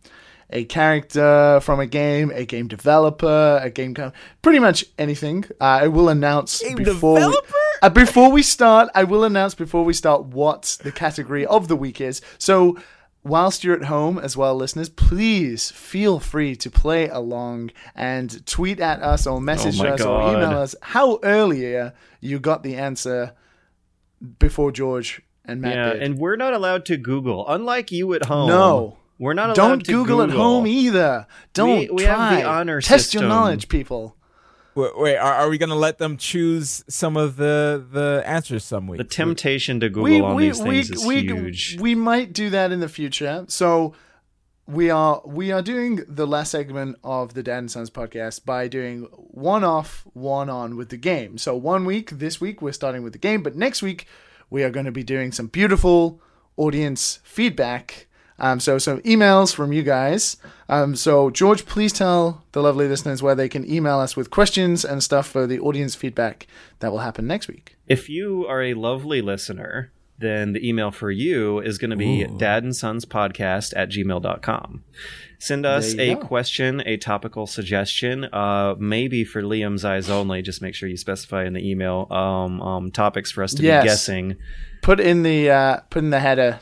a character from a game, a game developer, a game, co- pretty much anything. Uh, I will announce Game before we, uh, before we start. I will announce before we start what the category of the week is. So. Whilst you're at home as well, listeners, please feel free to play along and tweet at us or message Oh us God. or email us how earlier you got the answer before George and Matt Yeah, did. and we're not allowed to Google. Unlike you at home. No. We're not allowed Don't to Google, at home either. Don't we have try. the honor Test your knowledge, people. Wait, wait are, are we gonna let them choose some of the the answers some week? The temptation to Google We on we these we things is we, huge. we might do that in the future. So we are we are doing the last segment of the Dad and Sons podcast by doing one off, one on with the game. So one week this week we're starting with the game, but next week we are going to be doing some beautiful audience feedback. Um, so some emails from you guys. Um, so George, please tell the lovely listeners where they can email us with questions and stuff for the audience feedback that will happen next week. If you are a lovely listener, then the email for you is going to be dad and sons podcast at gmail.com. Send us a go. question, a topical suggestion, uh, maybe for Liam's eyes only. Just make sure you specify in the email um, um, topics for us to Yes. be guessing. Put in the uh, put in the header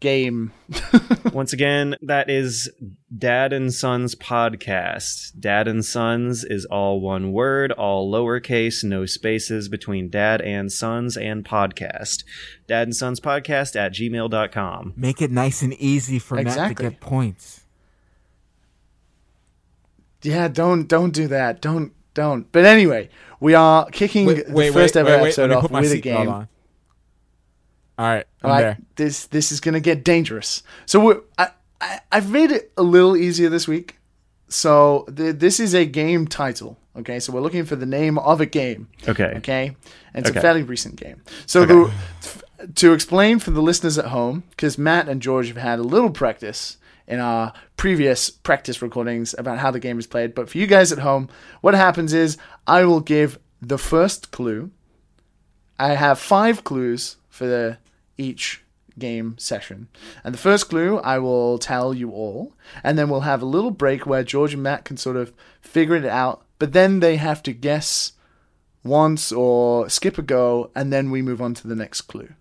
game. Once again, that is Dad and Sons podcast. Dad and Sons is all one word, all lowercase, no spaces between dad and sons and podcast. Dad and Sons podcast at gmail.com. Make it nice and easy for Matt to get points. Yeah, don't don't do that. Don't don't. But anyway, we are kicking the first ever episode let off with a seatbelt game. On. All right, I'm All right, there. this this is gonna get dangerous. So we're, I, I I've made it a little easier this week. So th- this is a game title. Okay, so we're looking for the name of a game. Okay. Okay, and it's Okay. a fairly recent game. So the, f- to explain for the listeners at home, because Matt and George have had a little practice in our previous practice recordings about how the game is played, but for you guys at home, what happens is I will give the first clue. I have five clues for the, each game session. And the first clue I will tell you all, and then we'll have a little break where George and Matt can sort of figure it out, but then they have to guess once or skip a go, and then we move on to the next clue.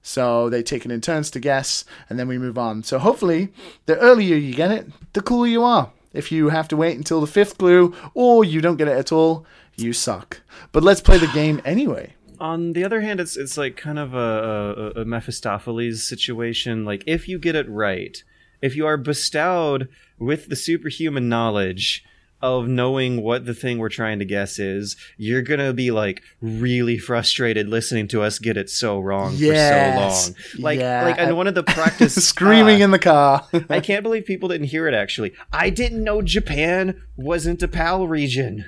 So they take it in turns to guess, and then we move on. So hopefully, the earlier you get it, the cooler you are. If you have to wait until the fifth clue, or you don't get it at all, you suck. But let's play the game anyway. On the other hand, it's it's like kind of a, a, a Mephistopheles situation. Like if you get it right, if you are bestowed with the superhuman knowledge of knowing what the thing we're trying to guess is, you're gonna be like really frustrated listening to us get it so wrong Yes. for so long. Like Yeah. like and one of the practice Screaming uh, in the car. I can't believe people didn't hear it actually. I didn't know Japan wasn't a PAL region.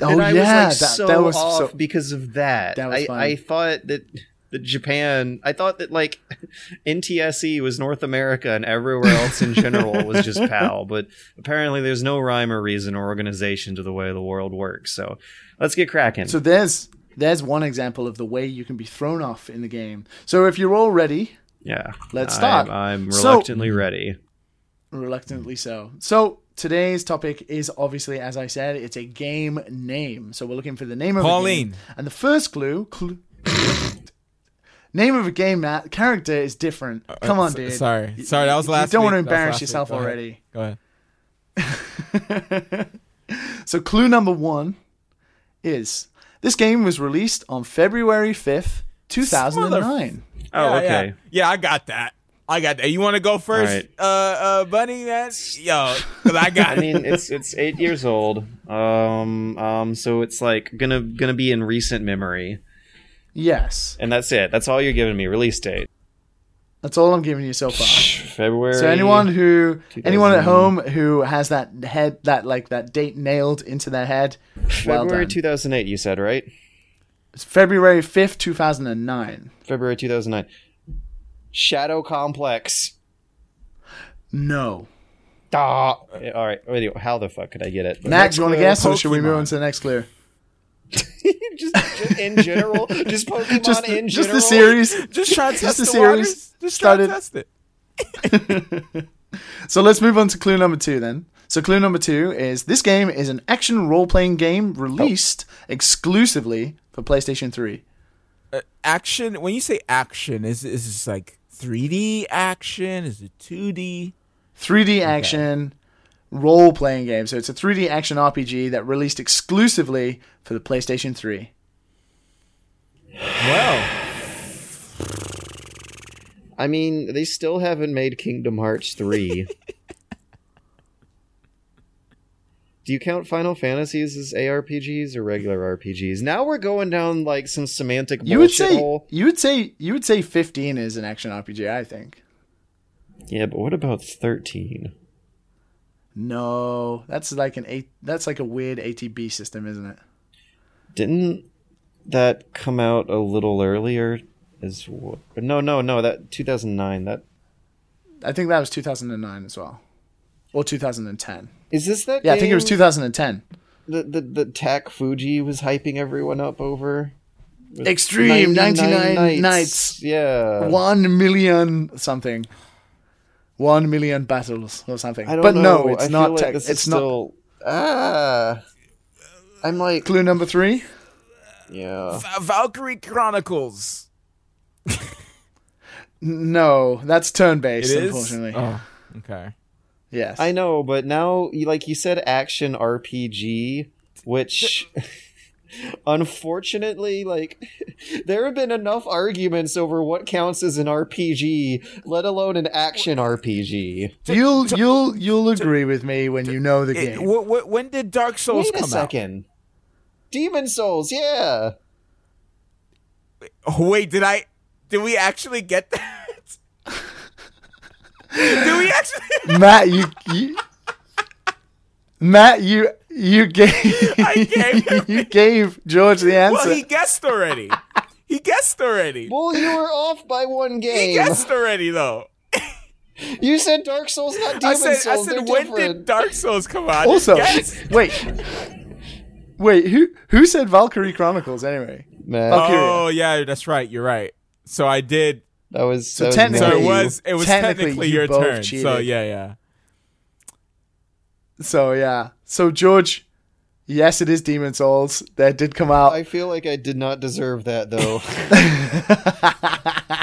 Oh and I yeah, was like that, so that was off so. because of that. That I. I thought that that Japan, I thought that like NTSC was North America and everywhere else in general was just PAL. But apparently, there's no rhyme or reason or organization to the way the world works. So let's get cracking. So there's there's one example of the way you can be thrown off in the game. So if you're all ready, yeah, Let's start. I'm, I'm So- reluctantly ready. reluctantly so. So today's topic is obviously, as I said, it's a game name. So we're looking for the name of Pauline. a game. And the first clue, clue name of a game, Matt, character is different. Uh, uh, Come on, S- dude. Sorry, sorry. That was You last. don't week. want to embarrass yourself week. Go ahead. already. Go ahead. So clue number one is this game was released on February 5th, 2009. Oh, Yeah, okay. Yeah. Yeah, I got that. I got that. You want to go first, right. uh, uh, Bunny? Man, yo, because I got I mean, it's it's eight years old. Um, um, so it's like gonna gonna be in recent memory, Yes, and that's it. That's all you're giving me. Release date that's all I'm giving you so far. February. So anyone who, anyone at home who has that head, that like that date nailed into their head, well February done. 2008. You said right? It's February fifth, two thousand and nine. February 2009. Shadow Complex. No, Ah. All right. Wait, how the fuck could I get it? Matt, do you want to guess, or should we move on to the next clue? just, just in general, just Pokemon Just, in the, just the series. Just try to Just test the the, series waters. Just try to started- test it. So let's move on to clue number two then. So clue number two is this game is an action role-playing game released exclusively for PlayStation 3. Uh, action. When you say action, is is this like 3D action? Is it 2D? 3D action role-playing game. So it's a 3D action RPG that released exclusively for the PlayStation 3. Well, I mean, they still haven't made Kingdom Hearts 3. Do you count Final Fantasies as ARPGs or regular RPGs? Now we're going down like some semantic You would say hole. you would say you would say 15 is an action RPG, I think. Yeah, but what about 13? No, that's like an eight that's like a weird ATB system, isn't it? Didn't that come out a little earlier? As w- no, no, no. That 2009. That I think that was 2009 as well. Or 2010. Is this that? Yeah, I think it was 2010. The the the Tak Fuji was hyping everyone up over. Extreme 99 nights. Yeah. one million something. One million battles or something. I don't but know. no, it's I not. Feel like tech- it's not. still. Ah. I'm like, Clue number three. yeah. Va- Valkyria Chronicles. No, that's turn based. Unfortunately, Oh, okay. Yes. I know, but now, like you said, action RPG, which. Unfortunately, like there have been enough arguments over what counts as an RPG, let alone an action RPG. You'll you'll you'll agree with me when you know the It- game. wh- wh- when did Dark Souls Wait a come out? second. Demon Souls, yeah. Oh, wait, did I? Did we actually get that? Did we actually? Matt, you, you Matt, you you gave I gave you gave George the answer. Well, he guessed already. He guessed already. Well, you were off by one game. He guessed already, though. You said Dark Souls, not I Demon said, I Souls. said, They're when different. did Dark Souls come out? also, Yes. wait, wait, who who said Valkyria Chronicles anyway? Man, Valkyria. Oh yeah, that's right. You're right. So I did. That was So that was So it was. It was Technically, technically, you your both turn. So cheated. yeah, yeah. So yeah, so George, yes, it is Demon Souls that did come out. I feel like I did not deserve that though.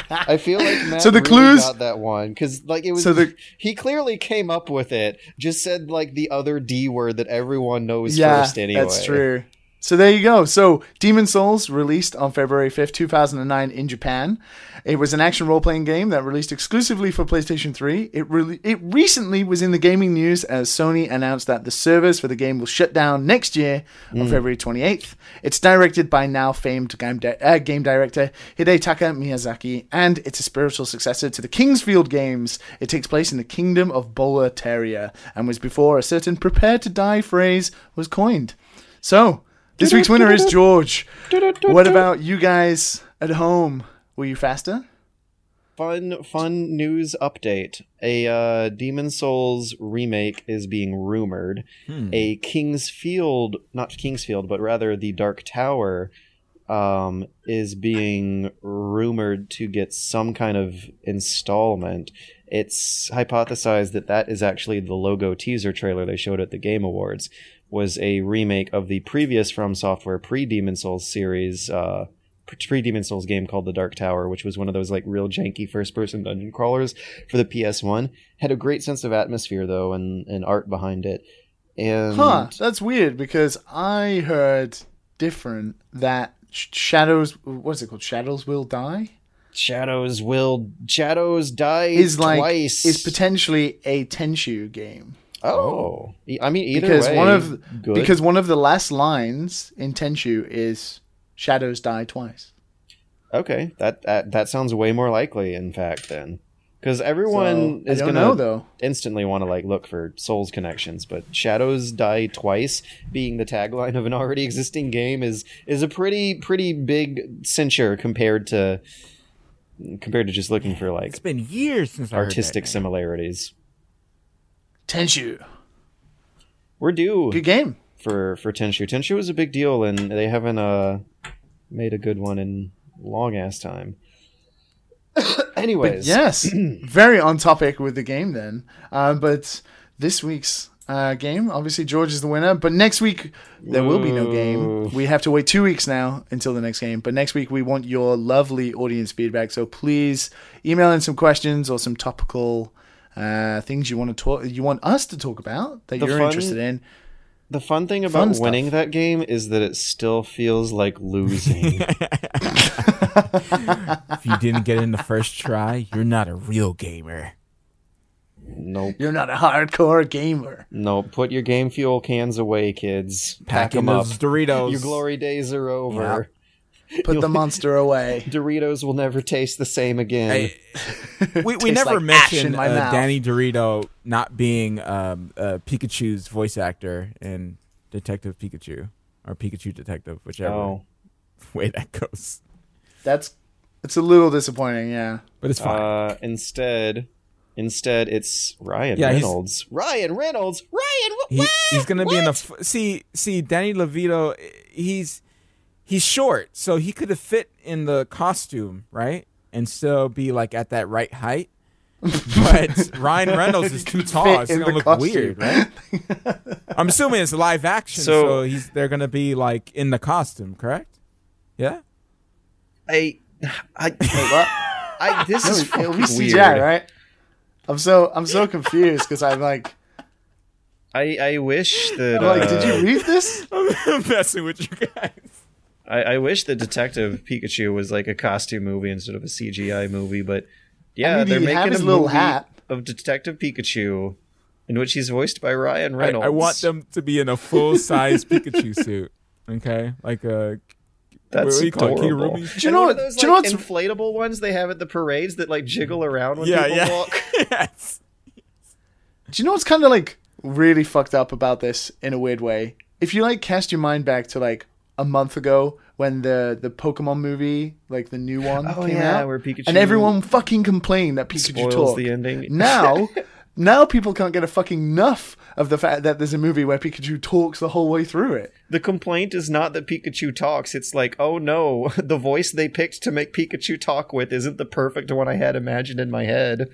I feel like Matt So the really clues- got that one because like it was. So the- he clearly came up with it. Just said like the other D word that everyone knows yeah, first. Anyway, that's true. So there you go. So Demon Souls released on February 5th, 2009 in Japan. It was an action role-playing game that released exclusively for PlayStation 3. It really it recently was in the gaming news as Sony announced that the servers for the game will shut down next year Hmm. on February 28th. It's directed by now famed game, di- uh, game director Hidetaka Miyazaki and it's a spiritual successor to the King's Field games. It takes place in the kingdom of Boletaria and was before a certain prepare to die phrase was coined. So, this week's winner is George. What about you guys at home? Were you faster? Fun, fun news update. A uh, Demon Souls remake is being rumored. A King's Field, not King's Field, but rather the Dark Tower, um, is being rumored to get some kind of installment. It's hypothesized that that is actually the logo teaser trailer they showed at the Game Awards. Was a remake of the previous From Software pre Demon Souls series. Uh, pre Demon Souls game called The Dark Tower, which was one of those like real janky first person dungeon crawlers for the PS1. Had a great sense of atmosphere though and, and art behind it. And Huh, that's weird because I heard different that Shadows, what's it called? Shadows Will Die? Shadows will Shadows die Is like, twice. is potentially a Tenchu game. Oh, I mean, either because way, one of good. because one of the last lines in Tenchu is "Shadows die twice." okay, that, that that sounds way more likely. In fact, then, because everyone So, is gonna know though. instantly want to like look for souls connections, but shadows die twice being the tagline of an already existing game is is a pretty pretty big censure compared to compared to just looking for like It's been years since I heard that artistic name. similarities. Tenchu, We're due good game. for for Tenchu. Tenchu was a big deal, and they haven't uh made a good one in long ass time. Anyways, Yes, very on topic with the game then. Uh, but this week's uh, game, obviously George is the winner. But next week there will be no game. We have to wait two weeks now until the next game. But next week we want your lovely audience feedback. So please email in some questions or some topical uh, things you want to talk, you want us to talk about that The you're fun- interested in. the fun thing about stuff. winning that game is that it still feels like losing. If you didn't get in the first try, you're not a real gamer. nope. You're not a hardcore gamer. Nope. Put your game fuel cans away, kids. Pack Pack them up. those Doritos. Your glory days are over. Put the monster away. Doritos will never taste the same again. Hey, we we never like mentioned my uh. Danny Dorito not being um, uh, Pikachu's voice actor in Detective Pikachu or Pikachu Detective, whichever oh. way that goes. That's it's a little disappointing. Yeah. But it's fine. Uh, instead, instead, it's Ryan Yeah, he's- Reynolds. Ryan Reynolds. Ryan. wh- he, what? he's gonna be in the f- see see Danny DeVito. He's he's short, so he could have fit in the costume, right, and still be like at that right height. But Ryan Reynolds is too tall. fit It's in gonna look costume. weird, right? I'm assuming it's live action, so, So- he's they're gonna be like in the costume, correct? Yeah. I, I, Wait, what? I, this is It'll fucking be weird. CGI, right? I'm so I'm so confused because I'm like, I, I wish that. I'm like, uh, did you read this? I'm messing with you guys. I, I wish the Detective Pikachu was like a costume movie instead of a CGI movie, but yeah, I mean, they're making a little movie hat. of Detective Pikachu, in which he's voiced by Ryan Reynolds. I want them to be in a full size Pikachu suit. Okay, like a That's what do you call it, adorable. Do you know what- Those, do you know like, what's- inflatable ones they have at the parades that like jiggle mm. around when yeah, people yeah. walk? yes. Do you know what's kind of like really fucked up about this in a weird way? If you like cast your mind back to like a month ago when the the Pokemon movie, like the new one, Oh, came yeah, out, where Pikachu and everyone fucking complained that Pikachu Spoils the ending. Now, now people can't get a fucking enough of the fact that there's a movie where Pikachu talks the whole way through it. The complaint is not that Pikachu talks. It's like, oh no, the voice they picked to make Pikachu talk with isn't the perfect one I had imagined in my head.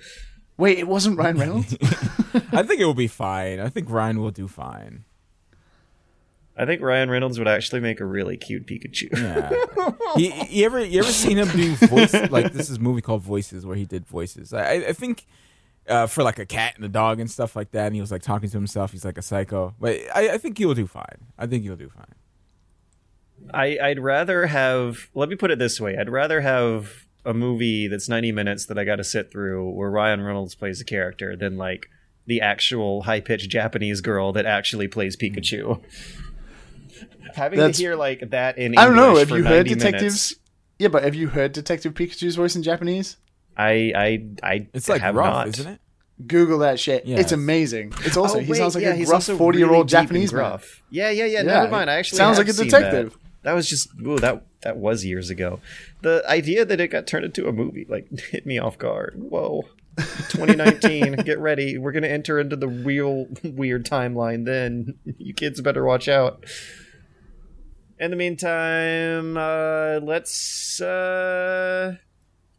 Wait, it wasn't Ryan Reynolds? I think it will be fine. I think Ryan will do fine. I think Ryan Reynolds would actually make a really cute Pikachu. Yeah. you, you ever you ever seen him do voice like this is a movie called Voices where he did voices. I, I think uh, for like a cat and a dog and stuff like that, and he was like talking to himself. He's like a psycho, but I, I think he'll do fine. I think he'll do fine. I, I'd rather have. Let me put it this way: I'd rather have a movie that's ninety minutes that I got to sit through where Ryan Reynolds plays a character than like the actual high pitched Japanese girl that actually plays Pikachu. Having That's- to hear like that in I don't know. English Have for you heard detectives? minutes, Yeah, but have you heard Detective Pikachu's voice in Japanese? I I I It's like have rough, not. isn't it? Google that shit. Yeah, it's it's- amazing. It's oh, also Oh, he sounds like yeah, a he's rough forty year old really deep and Japanese man. gruff. Yeah, yeah, yeah. Yeah, Never mind. I actually sounds have like a detective. That. That was just ooh, that that was years ago. The idea that it got turned into a movie like hit me off guard. Whoa. 2019, get ready. We're going to enter into the real weird timeline then. You kids better watch out. In the meantime, uh let's uh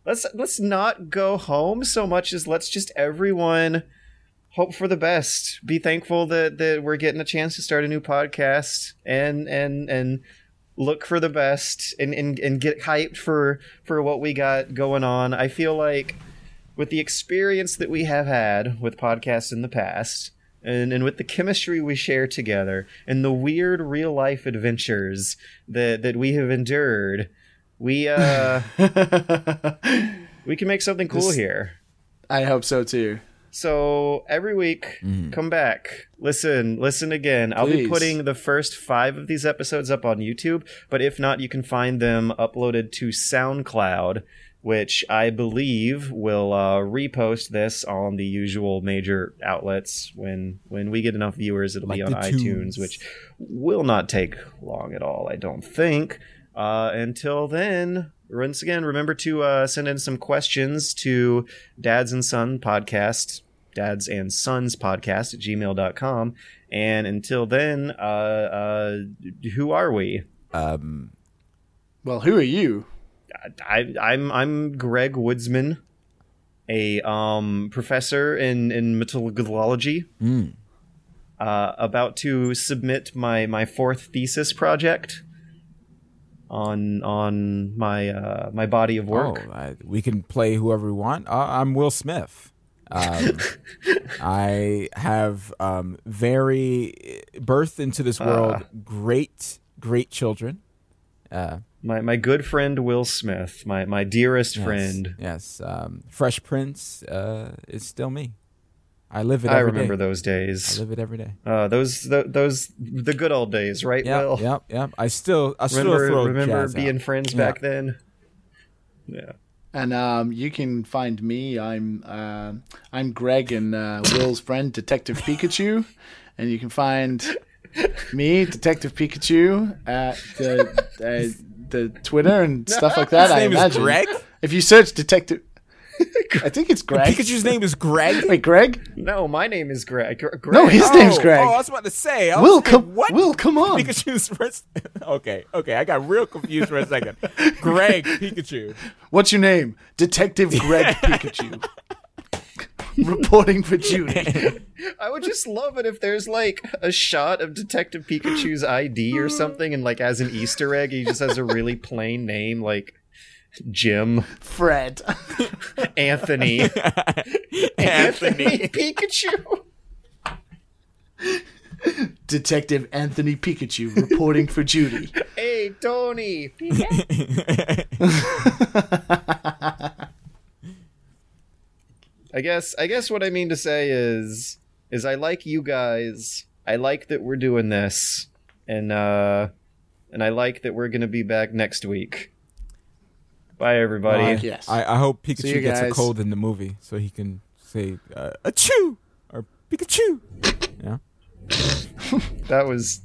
let's let's not go home so much as let's just everyone hope for the best. Be thankful that that we're getting a chance to start a new podcast and and and look for the best and and, and get hyped for for what we got going on. I feel like with the experience that we have had with podcasts in the past and, and with the chemistry we share together and the weird real life adventures that that we have endured, we uh we can make something cool This- here. I hope so too. So every week, come back, listen, listen again. I'll be putting the first five of these episodes up on YouTube, but if not, you can find them uploaded to SoundCloud, which I believe will uh, repost this on the usual major outlets when when we get enough viewers. It'll be on iTunes, tunes. which will not take long at all, I don't think. Uh, until then, once again, remember to uh, send in some questions to dads and son podcast, dads and sons podcast at gmail.com. And until then, uh, uh, who are we? Um, Well, who are you? I, I'm I'm Greg Woodsman, a um, professor in in metallurgy. mm, uh, about to submit my my fourth thesis project on on my uh, my body of work. Oh, I, we can play whoever we want. Uh, I'm Will Smith. Um, I have um, very birthed into this world Ah. great, great children. Uh, My my good friend Will Smith, my my dearest yes, friend. Yes, um, Fresh Prince uh, is still me. I live it. I every day. remember those days. I live it every day. Uh, those th- those the good old days, right? Yep, Will yep, yep. I still, I still remember throw remember jazz being out. friends Yeah. back then. Yeah. And um, you can find me. I'm uh, I'm Greg and uh, Will's friend, Detective Pikachu, and you can find me, Detective Pikachu, at the uh, the Twitter and stuff like that. His I name is imagine. Greg? If you search Detective, I think it's Greg. Pikachu's name is Greg. Wait, Greg? No, my name is Greg. Greg. No, his name's Oh, Greg. Oh, I was about to say. I Will, come, what? Will, come on. Pikachu's first. okay, okay. I got real confused for a second. Greg Pikachu. What's your name? Detective Greg Pikachu. Reporting for Judy. I would just love it if there's like a shot of Detective Pikachu's ID or mm. something, and like as an Easter egg, he just has a really plain name like Jim Fred. Anthony Anthony. Pikachu. Detective Anthony Pikachu reporting for Judy. Hey Tony. I guess I guess what I mean to say is is I like you guys. I like that we're doing this, and uh, and I like that we're gonna be back next week. Bye, everybody. I, Yes. I, I hope Pikachu gets a cold in the movie so he can say uh, "achoo" or "Pikachu." Yeah. That was